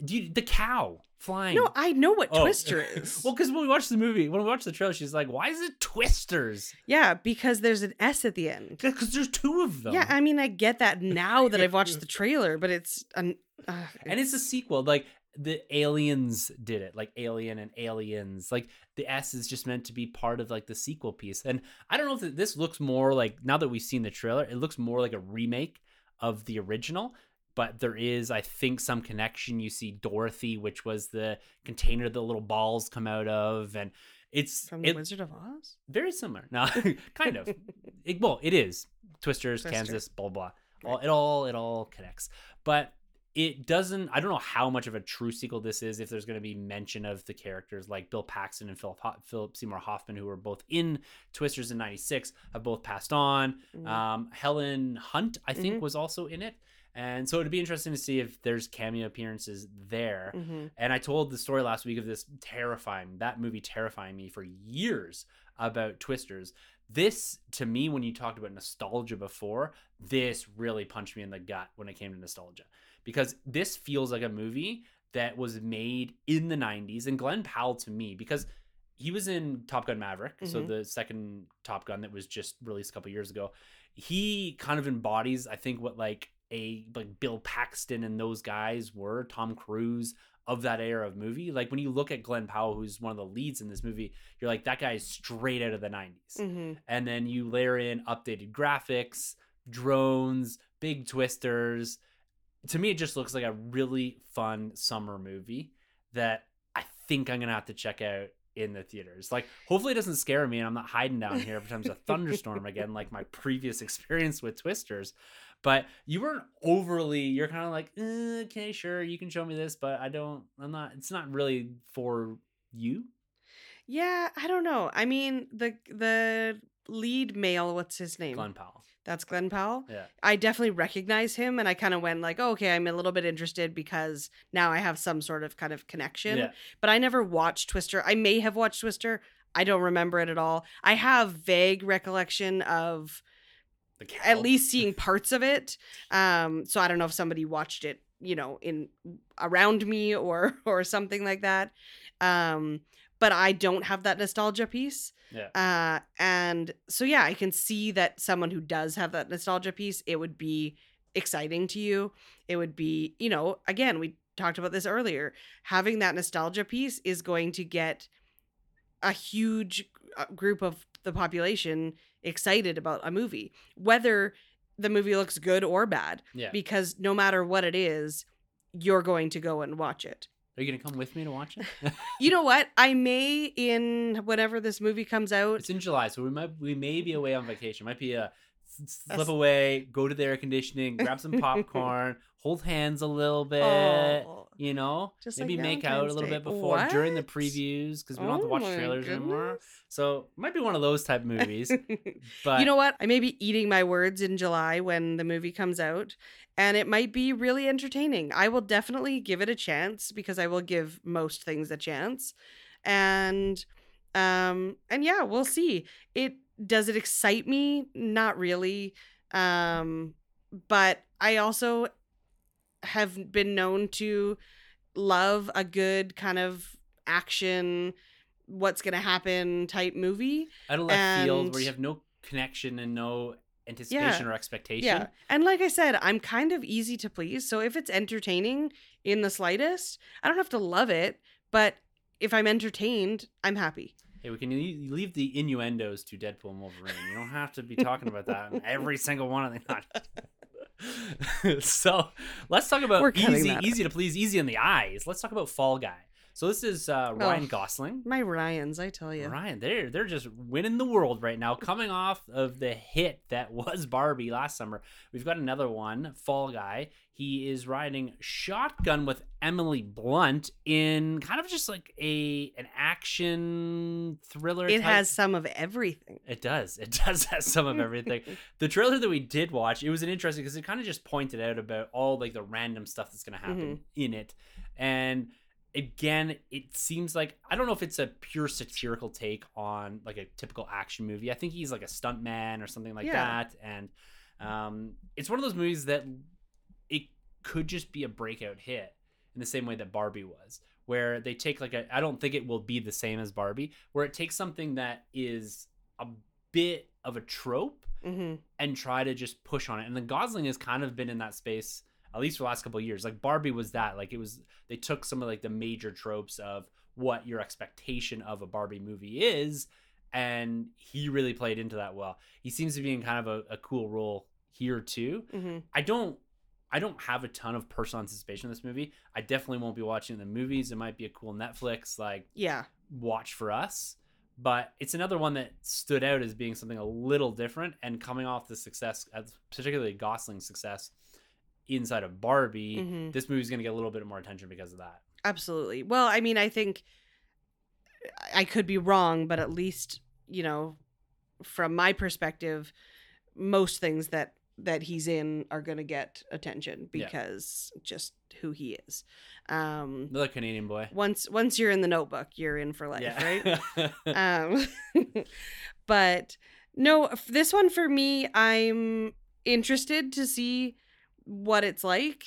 The cow flying? no i know what Oh. twister is well, because when we watched the movie, when we watched the trailer, she's like, "Why is it Twisters?" yeah because there's an s at the end Because there's two of them. yeah i mean i get that now that i've watched the trailer but it's an uh, and it's a sequel like the aliens did it like alien and aliens like the s is just meant to be part of like the sequel piece and i don't know if this looks more like now that we've seen the trailer it looks more like a remake of the original but there is, I think, some connection. You see Dorothy, which was the container the little balls come out of, and it's From the it- Wizard of Oz? very similar. No, kind of. It, well, it is Twisters, Twister. Kansas, blah blah. All, it all it all connects, but it doesn't. I don't know how much of a true sequel this is. If there's going to be mention of the characters like Bill Paxton and Philip Ho- Philip Seymour Hoffman, who were both in Twisters in '96, have both passed on. Mhm. Um, Helen Hunt, I think, Mhm. was also in it, and so it'd be interesting to see if there's cameo appearances there. Mhm. And I told the story last week of this terrifying, that movie terrifying me for years about Twisters. This, to me, when you talked about nostalgia before, this really punched me in the gut when it came to nostalgia. Because this feels like a movie that was made in the 90s. And Glen Powell, to me, because he was in Top Gun Maverick, so Mhm. the second Top Gun that was just released a couple years ago. He kind of embodies, I think, what like a like Bill Paxton and those guys were, Tom Cruise of that era of movie. Like when you look at Glen Powell, who's one of the leads in this movie, you're like, that guy is straight out of the 90s. Mhm. And then you layer in updated graphics, drones, big twisters. To me, it just looks like a really fun summer movie that I think I'm gonna have to check out in the theaters. Like, hopefully, it doesn't scare me, and I'm not hiding down here every time there's a thunderstorm again, like my previous experience with Twisters. But you weren't overly. You're kind of like, eh, okay, sure, you can show me this, but I don't. I'm not. It's not really for you. Yeah, I don't know. I mean, the the lead male, what's his name? Glen Powell. That's Glen Powell. Yeah. I definitely recognize him and I kind of went like, oh, okay, I'm a little bit interested because now I have some sort of kind of connection. Yeah. But I never watched Twister. I may have watched Twister. I don't remember it at all. I have vague recollection of at least seeing parts of it. Um, so I don't know if somebody watched it, you know, in around me or or something like that. Um, but I don't have that nostalgia piece. Yeah. Uh, and so yeah, I can see that someone who does have that nostalgia piece, it would be exciting to you. It would be, you know, again, we talked about this earlier. Having that nostalgia piece is going to get a huge uh, group of the population excited about a movie, whether the movie looks good or bad, Yeah. because no matter what it is, you're going to go and watch it. Are you gonna come with me to watch it? You know what? I may in whenever this movie comes out. It's in July, so we might we may be away on vacation. Might be a slip away, go to the air conditioning, grab some popcorn, hold hands a little bit. Oh, You know, Just maybe like make out a little Day. bit before during the previews because we don't have to Oh watch trailers anymore. goodness. So might be one of those type movies. But you know what? I may be eating my words in July when the movie comes out, and it might be really entertaining. I will definitely give it a chance because I will give most things a chance. And um and yeah, we'll see. It does it excite me? Not really. Um but I also have been known to love a good kind of action what's going to happen type movie. out of left field where you have no connection and no anticipation or expectation. Yeah. And like I said, I'm kind of easy to please. So if it's entertaining in the slightest, I don't have to love it, but if I'm entertained, I'm happy. Hey, we can leave the innuendos to Deadpool and Wolverine. You don't have to be talking about that in every single one of them. so let's talk about easy, that easy to please, easy on the eyes. Let's talk about Fall Guy. So this is uh, Ryan Oh. Gosling. My Ryans, I tell you. Ryan, they're they're just winning the world right now, coming off of the hit that was Barbie last summer. We've got another one, Fall Guy. He is riding shotgun with Emily Blunt in kind of just like a an action thriller. It type- has some of everything. It does. It does have some of everything. the trailer that we did watch, it was an interesting because it kind of just pointed out about all like the random stuff that's going to happen in it, and again, it seems like I don't know if it's a pure satirical take on like a typical action movie. I think he's like a stunt man or something like Yeah. that, and um, it's one of those movies that it could just be a breakout hit in the same way that Barbie was, where they take like a I don't think it will be the same as Barbie, where it takes something that is a bit of a trope hmm and try to just push on it. And then Gosling has kind of been in that space at least for the last couple of years. Like Barbie was that. Like it was they took some of like the major tropes of what your expectation of a Barbie movie is, and he really played into that well. He seems to be in kind of a, a cool role here too. hmm I don't I don't have a ton of personal anticipation of this movie. I definitely won't be watching the movies. It might be a cool Netflix like Yeah. watch for us. But it's another one that stood out as being something a little different and coming off the success, as particularly Gosling's success inside of Barbie. Mhm. This movie's going to get a little bit more attention because of that. Absolutely. Well, I mean, I think I could be wrong, but at least, you know, from my perspective, most things that that he's in are going to get attention Yeah. because just who he is. Um Another Canadian boy. once once you're in the notebook, you're in for life, right? right? um but no this one for me i'm interested to see what it's like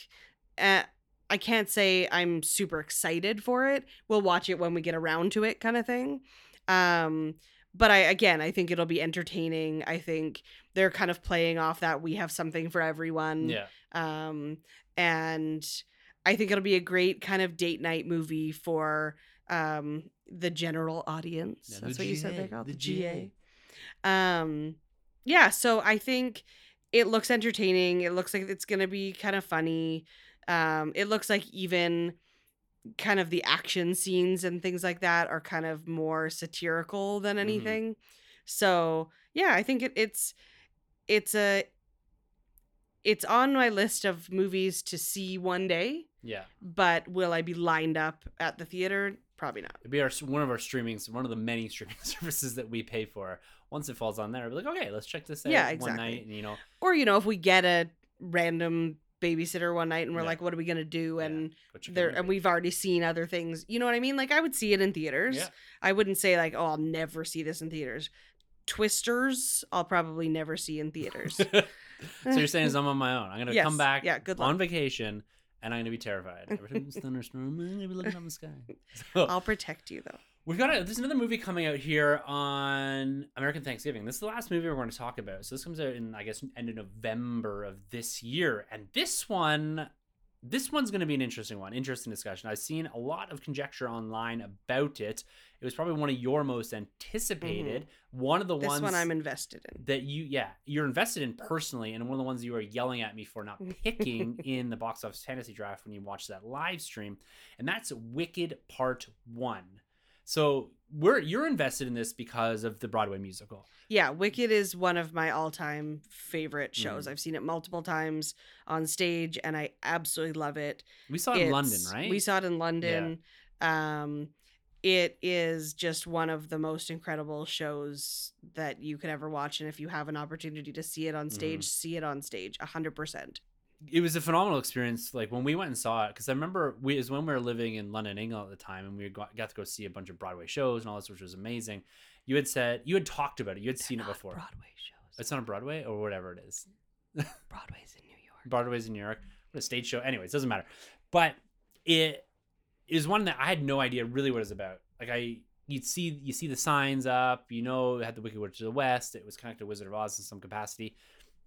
uh, i can't say i'm super excited for it. We'll watch it when we get around to it kind of thing. Um but i again i think it'll be entertaining. I think they're kind of playing off that we have something for everyone. Yeah. um and i think it'll be a great kind of date night movie for um the general audience. Yeah, that's what you said they GA, call the the ga GA. um yeah so i think it looks entertaining it looks like it's gonna be kind of funny um it looks like even kind of the action scenes and things like that are kind of more satirical than anything so yeah i think it, it's it's a it's on my list of movies to see one day Yeah. but will i be lined up at the theater probably not It'd be our one of our streaming, one of the many streaming services that we pay for. Once it falls on there, I'll be like, okay, let's check this out Yeah, one night. And, you know, or you know if we get a random babysitter one night and we're Yeah. like what are we gonna do and it there and we've already seen other things you know what i mean like i would see it in theaters Yeah. i wouldn't say like oh i'll never see this in theaters twisters i'll probably never see in theaters so you're saying is I'm on my own. I'm gonna Yes, come back yeah, good luck. on vacation and I'm gonna be terrified. Every time it's thunderstorm, I'm gonna be looking up in the sky. So, i'll protect you though we've got a, there's another movie coming out here on American Thanksgiving. This is the last movie we're going to talk about. So this comes out in I guess end of November of this year, and this one. This one's going to be an interesting one, interesting discussion. I've seen a lot of conjecture online about it. It was probably one of your most anticipated. Mm-hmm. One of the this ones one i'm invested in that you yeah you're invested in personally and one of the ones you were yelling at me for not picking in the box office fantasy draft when you watched that live stream and that's wicked part one so we're you're invested in this because of the broadway musical yeah wicked is one of my all-time favorite shows Mhm. i've seen it multiple times on stage and i absolutely love it we saw it in london right We saw it in London. Um, it is just one of the most incredible shows that you could ever watch, and if you have an opportunity to see it on stage, Mm-hmm. see it on stage, a hundred percent. It was a phenomenal experience like when we went and saw it because i remember we it was when we were living in london england at the time and we got, got to go see a bunch of broadway shows and all this which was amazing you had said you had talked about it you had seen it before Broadway shows. it's on broadway or whatever it is Broadway's in New York. Broadway's in New York. What a stage show. Anyways, doesn't matter. But it is one that I had no idea really what it's about. Like I you'd see you see the signs up, you know, it had the Wicked Witch of the West, it was connected to Wizard of Oz in some capacity.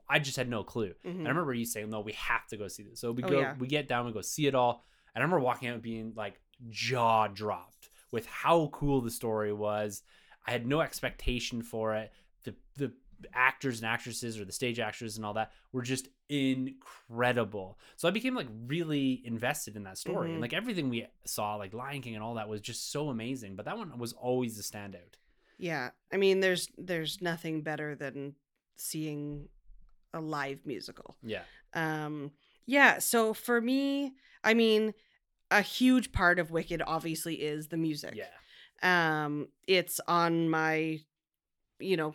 I just had no clue. Mhm. And I remember you saying, No, we have to go see this. So we Oh, go yeah. we get down, we go see it all. And I remember walking out being like jaw dropped with how cool the story was. I had no expectation for it. The the actors and actresses or the stage actors and all that were just incredible. So I became like really invested in that story. Mhm. And like everything we saw, like Lion King and all that was just so amazing. But that one was always the standout. Yeah, I mean, there's there's nothing better than seeing a live musical. Yeah. Um, yeah. So for me, I mean, a huge part of Wicked obviously is the music. Yeah. um it's on my you know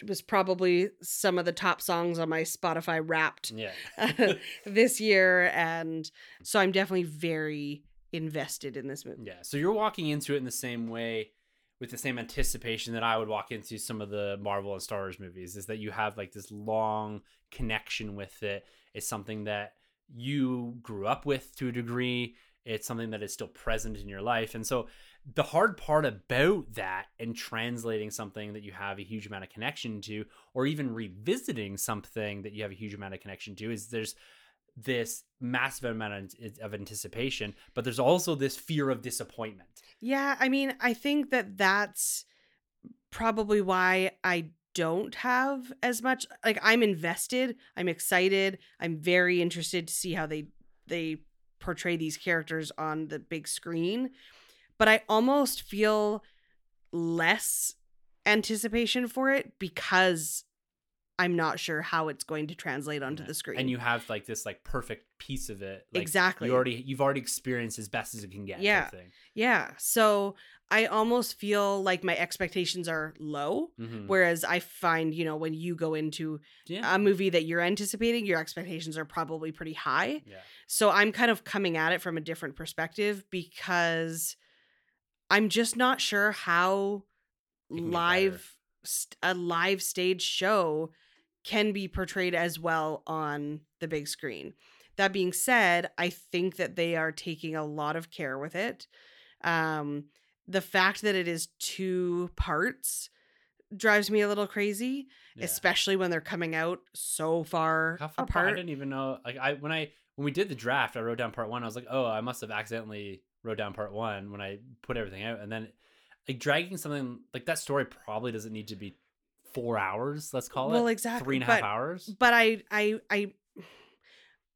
it was probably some of the top songs on my spotify wrapped Yeah. this year and so i'm definitely very invested in this movie Yeah. So you're walking into it in the same way with the same anticipation that I would walk into some of the Marvel and Star Wars movies is that you have like this long connection with it. It's something that you grew up with to a degree. It's something that is still present in your life. And so the hard part about that and translating something that you have a huge amount of connection to or even revisiting something that you have a huge amount of connection to is there's this massive amount of, anticipation, but there's also this fear of disappointment. yeah i mean i think that that's probably why i don't have as much like I'm invested, I'm excited, I'm very interested to see how they they portray these characters on the big screen. But I almost feel less anticipation for it because I'm not sure how it's going to translate onto Yeah. the screen. and you have like this like perfect piece of it. Like, Exactly. You already you've already experienced as best as it can get. Yeah. Yeah. So I almost feel like my expectations are low. Mhm. Whereas I find, you know, when you go into Yeah. a movie that you're anticipating, your expectations are probably pretty high. yeah. So I'm kind of coming at it from a different perspective because I'm just not sure how It can get live a live stage show can be portrayed as well on the big screen. That being said, I think that they are taking a lot of care with it. Um, the fact that it is two parts drives me a little crazy, Yeah. especially when they're coming out so far How far apart? I didn't even know. Like I when I when we did the draft, I wrote down part one. I was like, oh, I must have accidentally wrote down part one when I put everything out, and then like dragging something like that story probably doesn't need to be four hours. Let's call it Well, exactly, three and a half but- hours. but I I I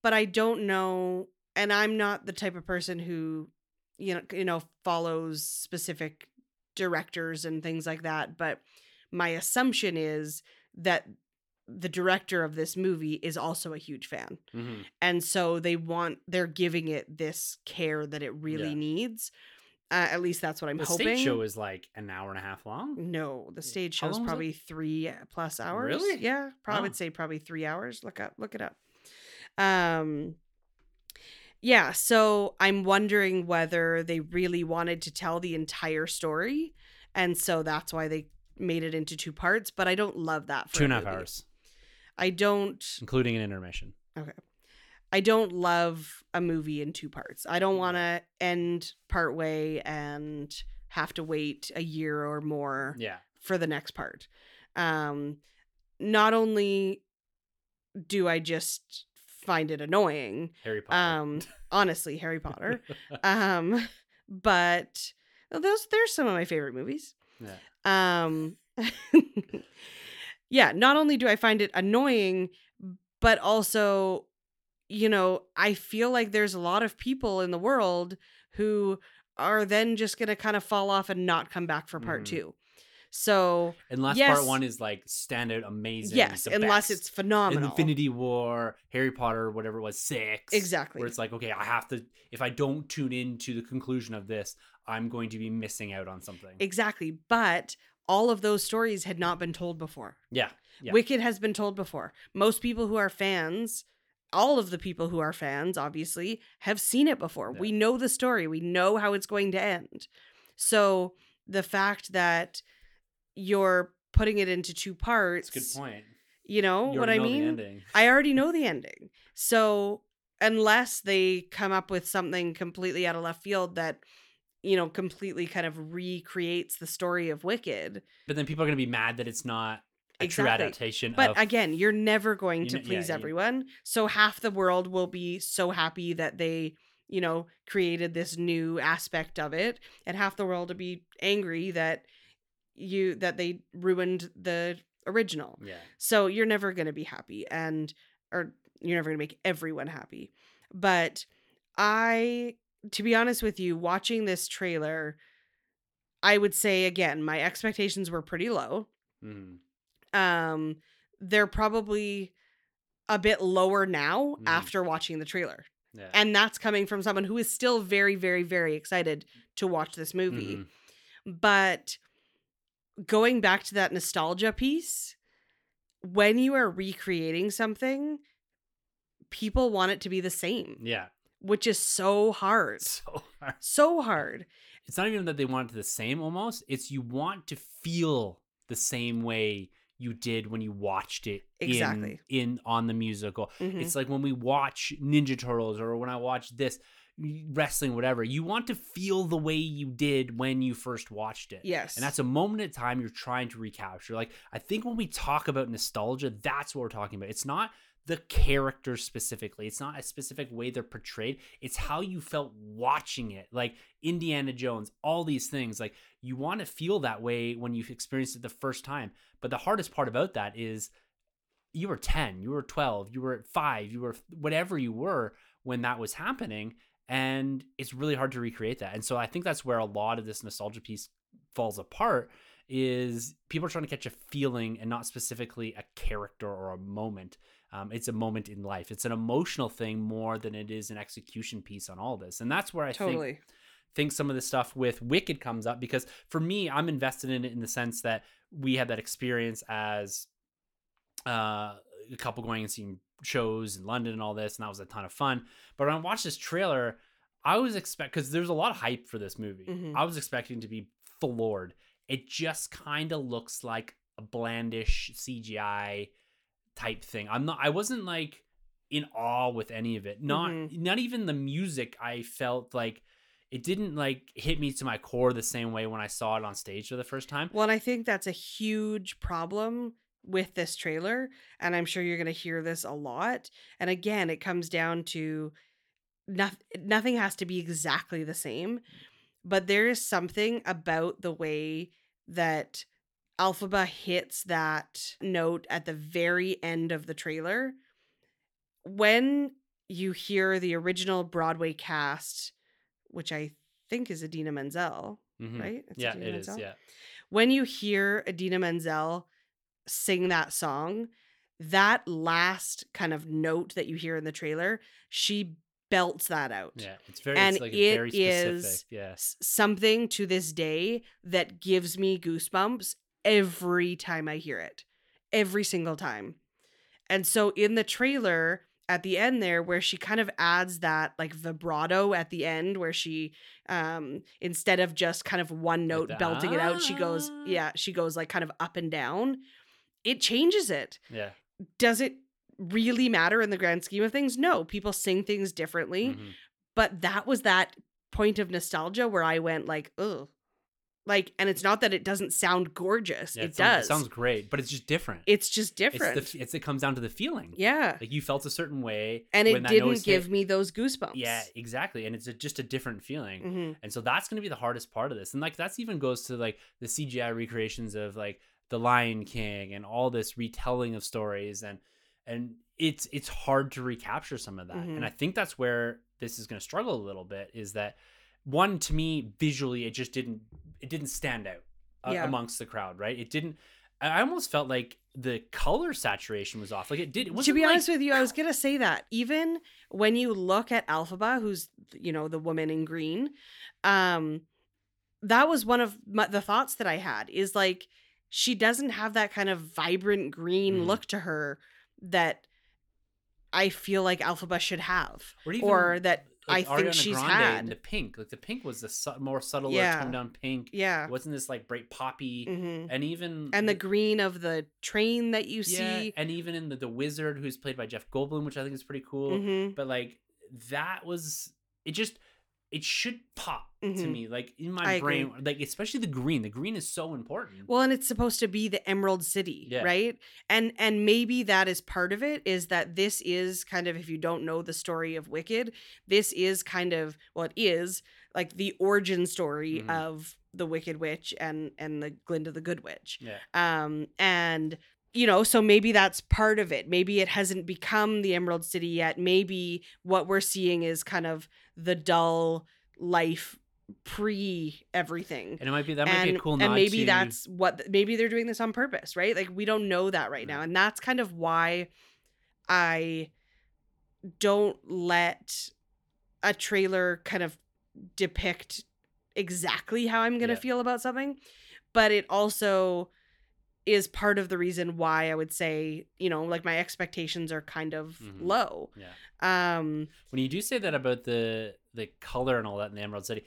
but I don't know and I'm not the type of person who you know you know follows specific directors and things like that but my assumption is that the director of this movie is also a huge fan Mhm. and so they want they're giving it this care that it really Yeah. needs uh, at least that's what I'm The hoping The stage show is like an hour and a half long. no, the stage show long was it? probably three plus hours. Really? Yeah, probably Wow. would say probably three hours. Look up, look it up. Um, yeah. So I'm wondering whether they really wanted to tell the entire story, and so that's why they made it into two parts. But I don't love that. For Two and a half hours, I don't. including an intermission. I don't love a movie in two parts. I don't want to end part way and have to wait a year or more Yeah. for the next part. Um, not only do I just find it annoying, Harry Potter. um, honestly, Harry Potter, um, but those there's some of my favorite movies. yeah. Um, yeah, not only do I find it annoying, but also, you know, I feel like there's a lot of people in the world who are then just going to kind of fall off and not come back for part Mhm. two. So, Unless yes. part one is like standard amazing. yes, unless best. it's phenomenal. Infinity War, Harry Potter, whatever it was, six. Exactly. Where it's like, okay, I have to. If I don't tune into the conclusion of this, I'm going to be missing out on something. Exactly. But all of those stories had not been told before. yeah, Yeah. Wicked has been told before. Most people who are fans, all of the people who are fans, obviously, have seen it before. Yeah. We know the story, we know how it's going to end. So the fact that you're putting it into two parts, good point. you know You what I know mean? I already know the ending. So unless they come up with something completely out of left field that you know completely kind of recreates the story of Wicked, But then people are going to be mad that it's not a true Exactly. adaptation. but of, again, you're never going to yeah, please you- everyone. So half the world will be so happy that they you know created this new aspect of it, and half the world will be angry that you that they ruined the original. yeah, So you're never going to be happy and or you're never going to make everyone happy. But I to be honest with you, watching this trailer, I would say again, my expectations were pretty low. Mhm. Um they're probably a bit lower now Mhm. after watching the trailer. yeah. And that's coming from someone who is still very very very excited to watch this movie Mhm. but going back to that nostalgia piece when you are recreating something people want it to be the same yeah. which is so hard So hard. so hard it's not even that they want it the same almost it's you want to feel the same way you did when you watched it Exactly. in, in on the musical Mhm. it's like when we watch ninja turtles or when i watch this wrestling, whatever. You want to feel the way you did when you first watched it. Yes. And that's a moment in time you're trying to recapture. Like, I think when we talk about nostalgia, that's what we're talking about. It's not the characters specifically, it's not a specific way they're portrayed, it's how you felt watching it. Like Indiana Jones, all these things. Like, you want to feel that way when you've experienced it the first time. But the hardest part about that is you were 10, you were 12, you were 5, you were whatever you were when that was happening and it's really hard to recreate that. And so I think that's where a lot of this nostalgia piece falls apart is people are trying to catch a feeling and not specifically a character or a moment. Um, it's a moment in life. It's an emotional thing more than it is an execution piece on all this. And that's where I totally. think think some of the stuff with Wicked comes up because for me, I'm invested in it in the sense that we had that experience as uh, a couple going and seeing shows in London and all this, and that was a ton of fun. But when I watched this trailer, I was expect because there's a lot of hype for this movie. Mhm. I was expecting to be floored. It just kind of looks like a blandish CGI type thing. I'm not. I wasn't like in awe with any of it. Not Mhm. not even the music. I felt like it didn't like hit me to my core the same way when I saw it on stage for the first time. Well, and I think that's a huge problem with this trailer. And I'm sure you're going to hear this a lot. And again, it comes down to nothing, nothing has to be exactly the same. But there is something about the way that Elphaba hits that note at the very end of the trailer. When you hear the original Broadway cast, which I think is Idina Menzel, Mhm. right? It's Yeah, Idina it is. Menzel? Yeah. when you hear Idina Menzel sing that song, that last kind of note that you hear in the trailer, she belts that out. Yeah, it's very And it's like it very is. Yeah. Something to this day that gives me goosebumps every time I hear it. Every single time. And so in the trailer at the end there where she kind of adds that like vibrato at the end where she um instead of just kind of one note the, belting it out she goes "Ah." yeah she goes like kind of up and down it changes it Yeah. does it really matter in the grand scheme of things no people sing things differently Mhm. but that was that point of nostalgia where I went like, oh, like, and it's not that it doesn't sound gorgeous. Yeah, it sounds- does. It sounds great, but it's just different. it's just different. It's the it's it comes down to the feeling. yeah, Like you felt a certain way, and it didn't give hit. me those goosebumps. Yeah, exactly, and it's a, just a different feeling. hmm And so that's going to be the hardest part of this. And like that's even goes to like the CGI recreations of like The Lion King and all this retelling of stories and and it's it's hard to recapture some of that. Mhm. And I think that's where this is going to struggle a little bit is that one to me visually it just didn't it didn't stand out uh, Yeah. amongst the crowd, right? It didn't I almost felt like the color saturation was off. Like it did. It To be like- honest with you, I was gonna say that even when you look at Elphaba, who's you know the woman in green, um, that was one of my, the thoughts that I had is like she doesn't have that kind of vibrant green Mhm. look to her that I feel like Elphaba should have, Or even, or that like, I think Ariana she's Grande had. the pink. Like the pink was the su- more subtle, Yeah. toned down pink. yeah, It wasn't this like bright poppy hmm and even and the green of the train that you yeah, see. and even in the, the wizard who's played by Jeff Goldblum, which I think is pretty cool. Mhm. But like that was it just it should pop to Mhm. me like in my I agree. brain like especially the green the green is so important Well, and it's supposed to be the Emerald City, Yeah. right? And and maybe that is part of it is that this is kind of if you don't know the story of Wicked, this is kind of well it is like the origin story Mhm. of the Wicked Witch and and the Glinda the Good Witch. yeah Um and you know, so maybe that's part of it. Maybe it hasn't become the Emerald City yet. Maybe what we're seeing is kind of the dull life pre everything. And it might be that might and, be a cool and maybe to- that's what maybe they're doing this on purpose right? Like we don't know that right now. And that's kind of why i don't let a trailer kind of depict exactly how i'm gonna Yeah. feel about something. But it also is part of the reason why i would say you know like my expectations are kind of Mhm. low yeah um when you do say that about the the color and all that in the Emerald City,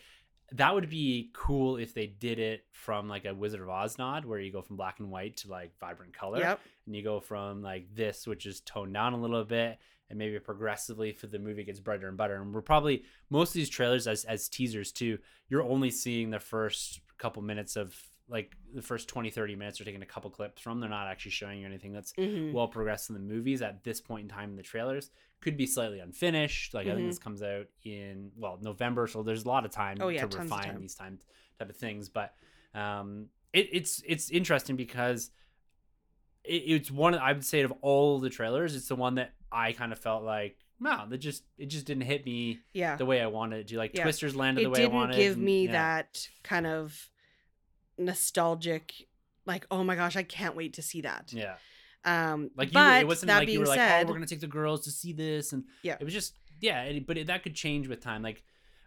that would be cool if they did it from like a Wizard of Oz nod, where you go from black and white to like vibrant color, Yep. and you go from like this, which is toned down a little bit, and maybe progressively for the movie gets brighter and better. And we're probably most of these trailers as as teasers too. You're only seeing the first couple minutes of like the first 20 30 minutes are taking a couple clips from they're not actually showing you anything that's Mhm. well progressed in the movies at this point in time in the trailers could be slightly unfinished like i think this comes out in well november so there's a lot of time Oh, yeah, to refine time. these time type of things but um it, it's it's interesting because it, it's one of- i would say of all the trailers it's the one that i kind of felt like wow that just it just didn't hit me Yeah. the way i wanted Do to like Yeah. twisters landed the It way i didn't wanted give and- me yeah. that kind of nostalgic, like, oh my gosh, I can't wait to see that. yeah Um, Like you, it wasn't that like being you were like, said, "Oh, we're gonna take the girls to see this," and Yeah. it was just yeah. It, but it, that could change with time. Like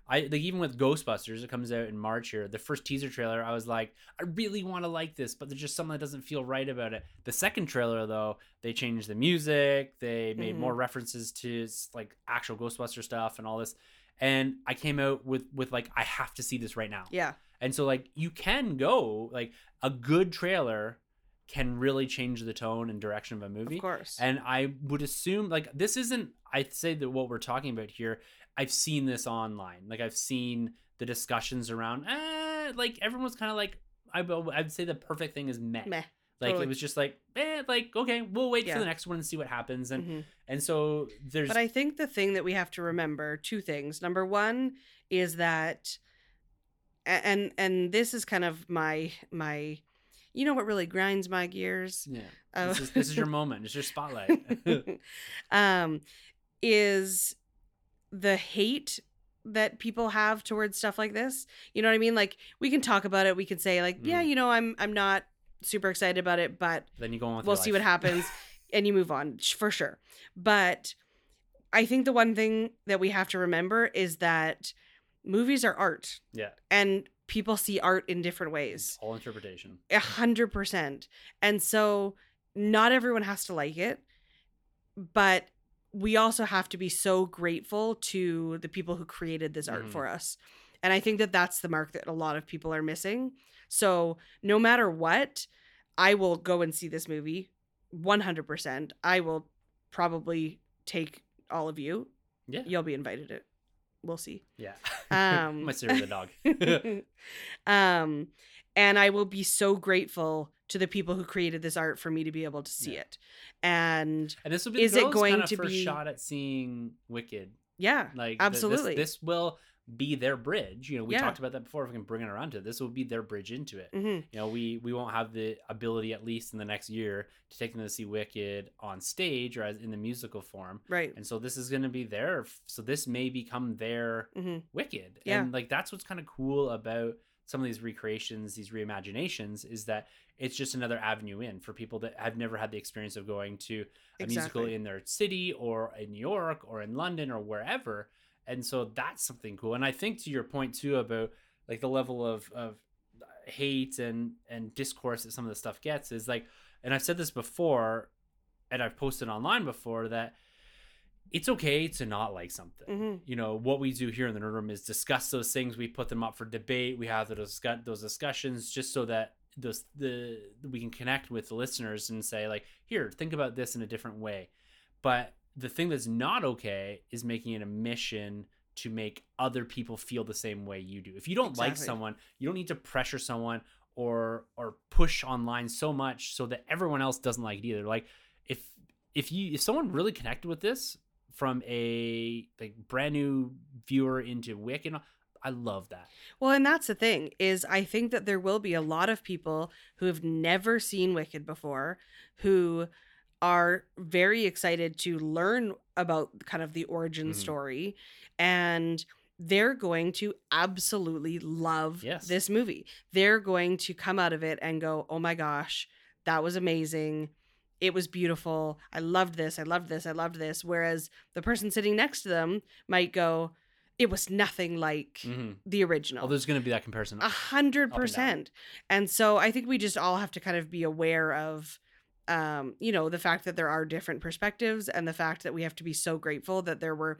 I like even with Ghostbusters, it comes out in March here. The first teaser trailer, I was like, I really want to like this, but there's just something that doesn't feel right about it. The second trailer though, they changed the music, they made Mhm. more references to like actual Ghostbuster stuff and all this, and I came out with with like, I have to see this right now. yeah, And so like you can go like a good trailer can really change the tone and direction of a movie. of course. And I would assume like this isn't I'd say that what we're talking about here, I've seen this online. Like I've seen the discussions around eh, like everyone's kind of like I I'd say the perfect thing is meh. Meh. Like totally. it was just like eh, like okay, we'll wait Yeah. for the next one and see what happens and Mhm. and so there's But I think the thing that we have to remember, two things. Number one is that and and this is kind of my my you know what really grinds my gears? yeah. Oh. This is, this is your moment. It's your spotlight. um is the hate that people have towards stuff like this. You know what I mean? Like we can talk about it. We can say like, yeah, Mm. you know, I'm I'm not super excited about it, but then you go on with we'll see life. what happens and you move on for sure but i think the one thing that we have to remember is that movies are art yeah. and people see art in different ways All interpretation. a hundred percent and so not everyone has to like it but we also have to be so grateful to the people who created this art Mhm. for us and i think that that's the mark that a lot of people are missing so no matter what i will go and see this movie 100% i will probably take all of you Yeah. you'll be invited to we'll see Yeah. Um, My with the dog. um, and I will be so grateful to the people who created this art for me to be able to see Yeah. it. And And this will be Is it going kinda to first be- shot at seeing Wicked. yeah, Like th- this- Absolutely. this, will be their bridge. You know, we Yeah. talked about that before. If we can bring it around to it, this will be their bridge into it. hmm You know, we we won't have the ability, at least in the next year, to take them to see Wicked on stage or as in the musical form. right. And so this is going to be their. So this may become their hmm Wicked. Yeah. And like that's what's kind of cool about some of these recreations, these reimaginations, is that it's just another avenue in for people that have never had the experience of going to a musical in their city or in New York or in London or wherever. And so that's something cool. And I think to your point too about like the level of of hate and and discourse that some of the stuff gets is like and I've said this before and I've posted online before that it's okay to not like something. hmm You know, what we do here in the nerd room is discuss those things. We put them up for debate. We have those those discussions just so that those the we can connect with the listeners and say like, here, think about this in a different way. But the thing that's not okay is making it a mission to make other people feel the same way you do. If you don't like someone, you don't need to pressure someone or or push online so much so that everyone else doesn't like it either. Like if if you if someone really connected with this from a like brand new viewer into Wicked, I love that. Well, and that's the thing is I think that there will be a lot of people who have never seen Wicked before who are very excited to learn about kind of the origin Mhm. story and they're going to absolutely love Yes. this movie. They're going to come out of it and go, "Oh my gosh, that was amazing. It was beautiful. I loved this. I loved this. I loved this." Whereas the person sitting next to them might go, "It was nothing like Mm-hmm. the original." Oh, there's going to be that comparison. A hundred Up and down. percent. And so I think we just all have to kind of be aware of um, you know, the fact that there are different perspectives and the fact that we have to be so grateful that there were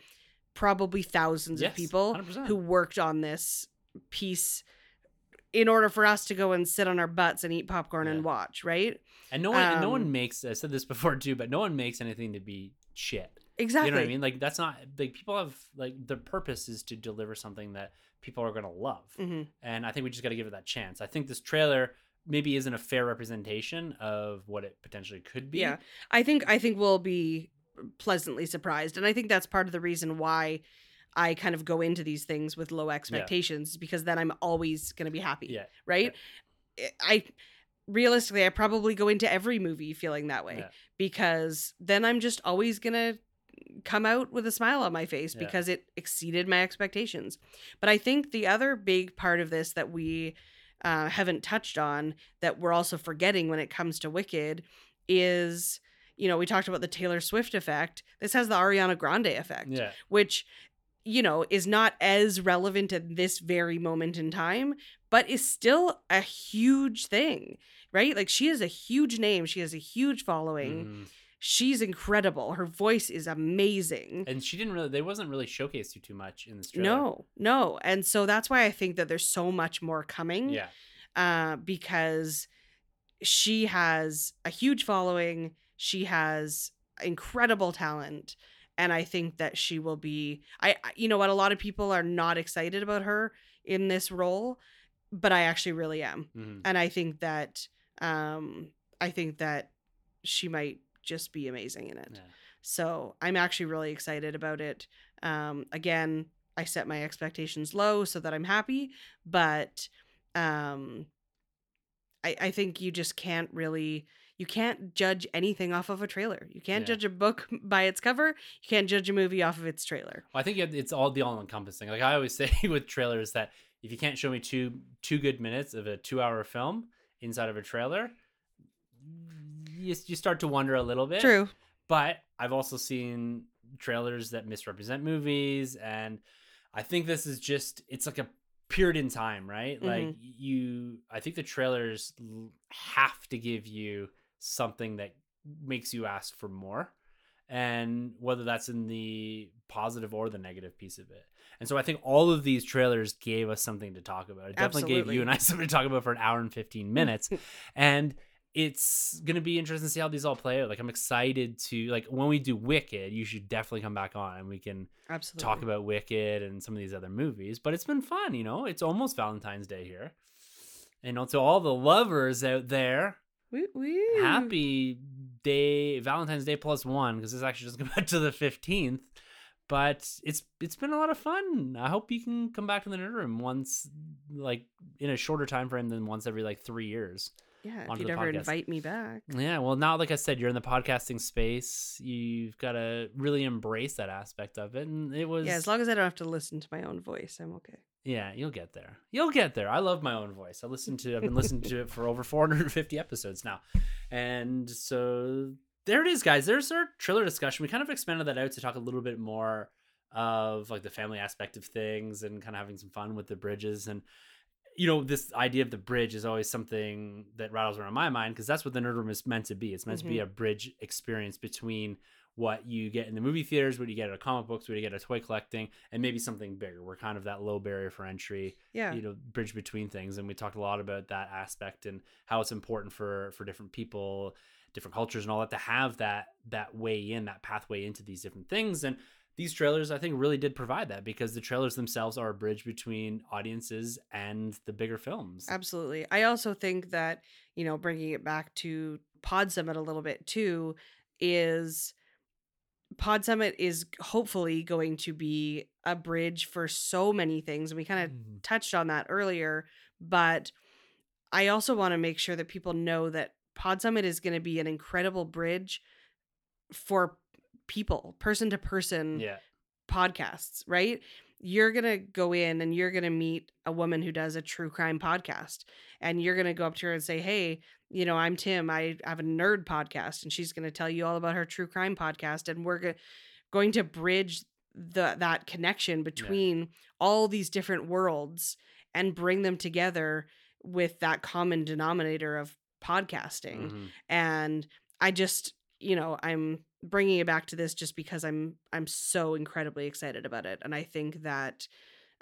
probably thousands Yes, of people 100%. who worked on this piece in order for us to go and sit on our butts and eat popcorn Yeah. and watch, right? And no one, and no one Um, makes. I said this before too, but no one makes anything to be shit. Exactly. You know what I mean? Like that's not like people have like the purpose is to deliver something that people are gonna love, hmm and I think we just got to give it that chance. I think this trailer maybe isn't a fair representation of what it potentially could be. Yeah. I think I think we'll be pleasantly surprised, and I think that's part of the reason why I kind of go into these things with low expectations because then I'm always going to be happy, Yeah. right? I realistically I probably go into every movie feeling that way Yeah. because then I'm just always going to come out with a smile on my face Yeah. because it exceeded my expectations. But I think the other big part of this that we uh, haven't touched on that we're also forgetting when it comes to Wicked is, you know, we talked about the Taylor Swift effect. This has the Ariana Grande effect, Yeah. which, you know, is not as relevant at this very moment in time, but is still a huge thing, right? Like she is a huge name. She has a huge following. Mhm. She's incredible. Her voice is amazing. And she didn't really. They wasn't really showcased too too much in this trailer. No, no. And so that's why I think that there's so much more coming. Yeah. uh, because she has a huge following. She has incredible talent. And I think that she will be, I, you know what, a lot of people are not excited about her in this role, but I actually really am. Mhm. And I think that, um, I think that she might just be amazing in it. Yeah. So I'm actually really excited about it. Um, again, I set my expectations low so that I'm happy, but um, I, I think you just can't really you can't judge anything off of a trailer. You can't Yeah. judge a book by its cover. You can't judge a movie off of its trailer. Well, I think it's all the all encompassing. Like I always say with trailers that if you can't show me two two good minutes of a two hour film inside of a trailer, you, you start to wonder a little bit. True. But I've also seen trailers that misrepresent movies, and I think this is just it's like a period in time, right? Like Mhm. you, I think the trailers have to give you something that makes you ask for more. And whether that's in the positive or the negative piece of it. And so I think all of these trailers gave us something to talk about. It definitely gave you and I something to talk about for an hour and 15 minutes. and it's gonna be interesting to see how these all play out. Like I'm excited to like when we do Wicked, you should definitely come back on and we can Absolutely. talk about Wicked and some of these other movies. But it's been fun, you know. It's almost Valentine's Day here, and to all the lovers out there, Woo, woo. happy day, Valentine's Day plus one, because this actually doesn't come out to the fifteenth. But it's it's been a lot of fun. I hope you can come back to the nerd room once, like in a shorter time frame than once every like three years. Yeah, if you'd ever podcast. invite me back. Yeah, well, now, like I said, you're in the podcasting space. You've got to really embrace that aspect of it, and it was Yeah, as long as I don't have to listen to my own voice, I'm okay. yeah, you'll get there. You'll get there. I love my own voice. I listen to. I've been listening to it for over 450 episodes now, and so there it is, guys. There's our trailer discussion. We kind of expanded that out to talk a little bit more of like the family aspect of things and kind of having some fun with the bridges and you know this idea of the bridge is always something that rattles around my mind because that's what the nerd room is meant to be. It's meant to be mm-hmm. a bridge experience between what you get in the movie theaters what you get at comic books what you get at toy collecting and maybe something bigger. We're kind of that low barrier for entry Yeah. you know bridge between things and we talked a lot about that aspect and how it's important for for different people different cultures and all that to have that that way in that pathway into these different things. And these trailers i think really did provide that because the trailers themselves are a bridge between audiences and the bigger films Absolutely. I also think that, you know, bringing it back to Pod Summit a little bit too is Pod Summit is hopefully going to be a bridge for so many things. And we kind of Mhm. touched on that earlier, but I also want to make sure that people know that Pod Summit is going to be an incredible bridge for people, person to person yeah podcasts, right? You're going to go in and you're going to meet a woman who does a true crime podcast. And you're going to go up to her and say, Hey, you know, I'm Tim. I have a nerd podcast. And she's going to tell you all about her true crime podcast. And we're go- going to bridge the that connection between all these different worlds and bring them together with that common denominator of podcasting Mhm. and i just you know i'm bringing it back to this just because i'm i'm so incredibly excited about it and i think that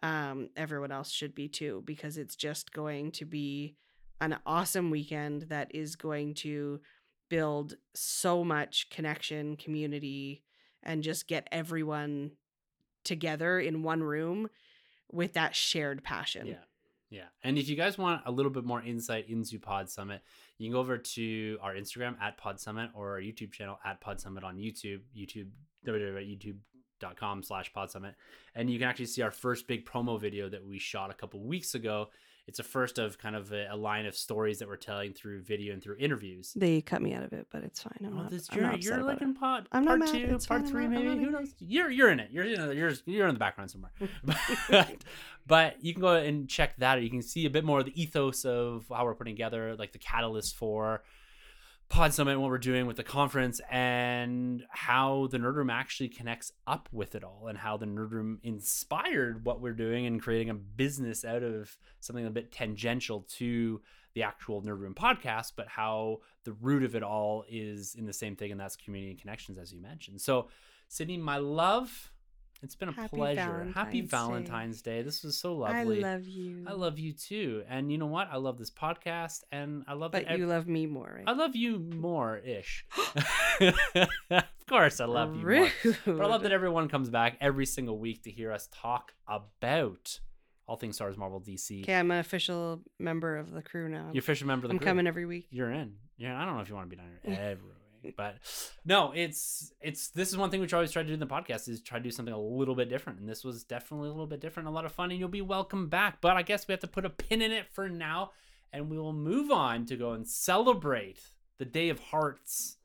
um, everyone else should be too, because it's just going to be an awesome weekend that is going to build so much connection, community, and just get everyone together in one room with that shared passion. Yeah. Yeah. And if you guys want a little bit more insight into Pod Summit, you can go over to our Instagram at Pod Summit or our YouTube channel at Pod Summit on YouTube, YouTube, www.youtube.com slash Pod Summit. And you can actually see our first big promo video that we shot a couple weeks ago. It's a first of kind of a, a line of stories that we're telling through video and through interviews. They cut me out of it, but it's fine. I'm Oh, not, this, I'm you're not you're like in pod I'm not part mad. two, It's part fine. Three, maybe. Who knows? You're you're in it. You're you know, you're you're in the background somewhere. but, but you can go and check that. out. You can see a bit more of the ethos of how we're putting together, like the catalyst for Pod Summit what we're doing with the conference, and how the Nerd Room actually connects up with it all, and how the Nerd Room inspired what we're doing and creating a business out of something a bit tangential to the actual Nerd Room podcast, but how the root of it all is in the same thing, and that's community and connections, as you mentioned. So, Sydney, my love, it's been a Happy pleasure. Happy Valentine's Day. Day. This was so lovely. I love you. I love you too. And you know what? I love this podcast, and I love But that ev- you love me more, right? I love you more ish. of course, I love you more. But I love that everyone comes back every single week to hear us talk about all things Stars, Marvel, DC. Okay, I'm an official member of the crew now. You're official member of the I'm crew. coming every week. You're in. Yeah, I don't know if you want to be down here every week, but no, it's it's this is one thing which I always try to do in the podcast is try to do something a little bit different, and this was definitely a little bit different, a lot of fun, and you'll be welcome back. But I guess we have to put a pin in it for now, and we will move on to go and celebrate the Day of Hearts.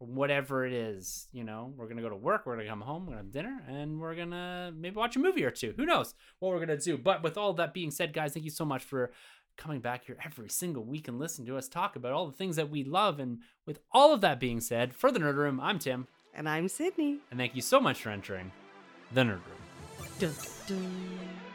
or Whatever it is, you know, we're gonna go to work, we're gonna come home, we're gonna have dinner, and we're gonna maybe watch a movie or two. Who knows what we're gonna do? But with all that being said, guys, thank you so much for coming back here every single week and listening to us talk about all the things that we love. And with all of that being said, for the Nerd Room, I'm Tim, And I'm Sydney. and thank you so much for entering the Nerd Room. Dun, dun.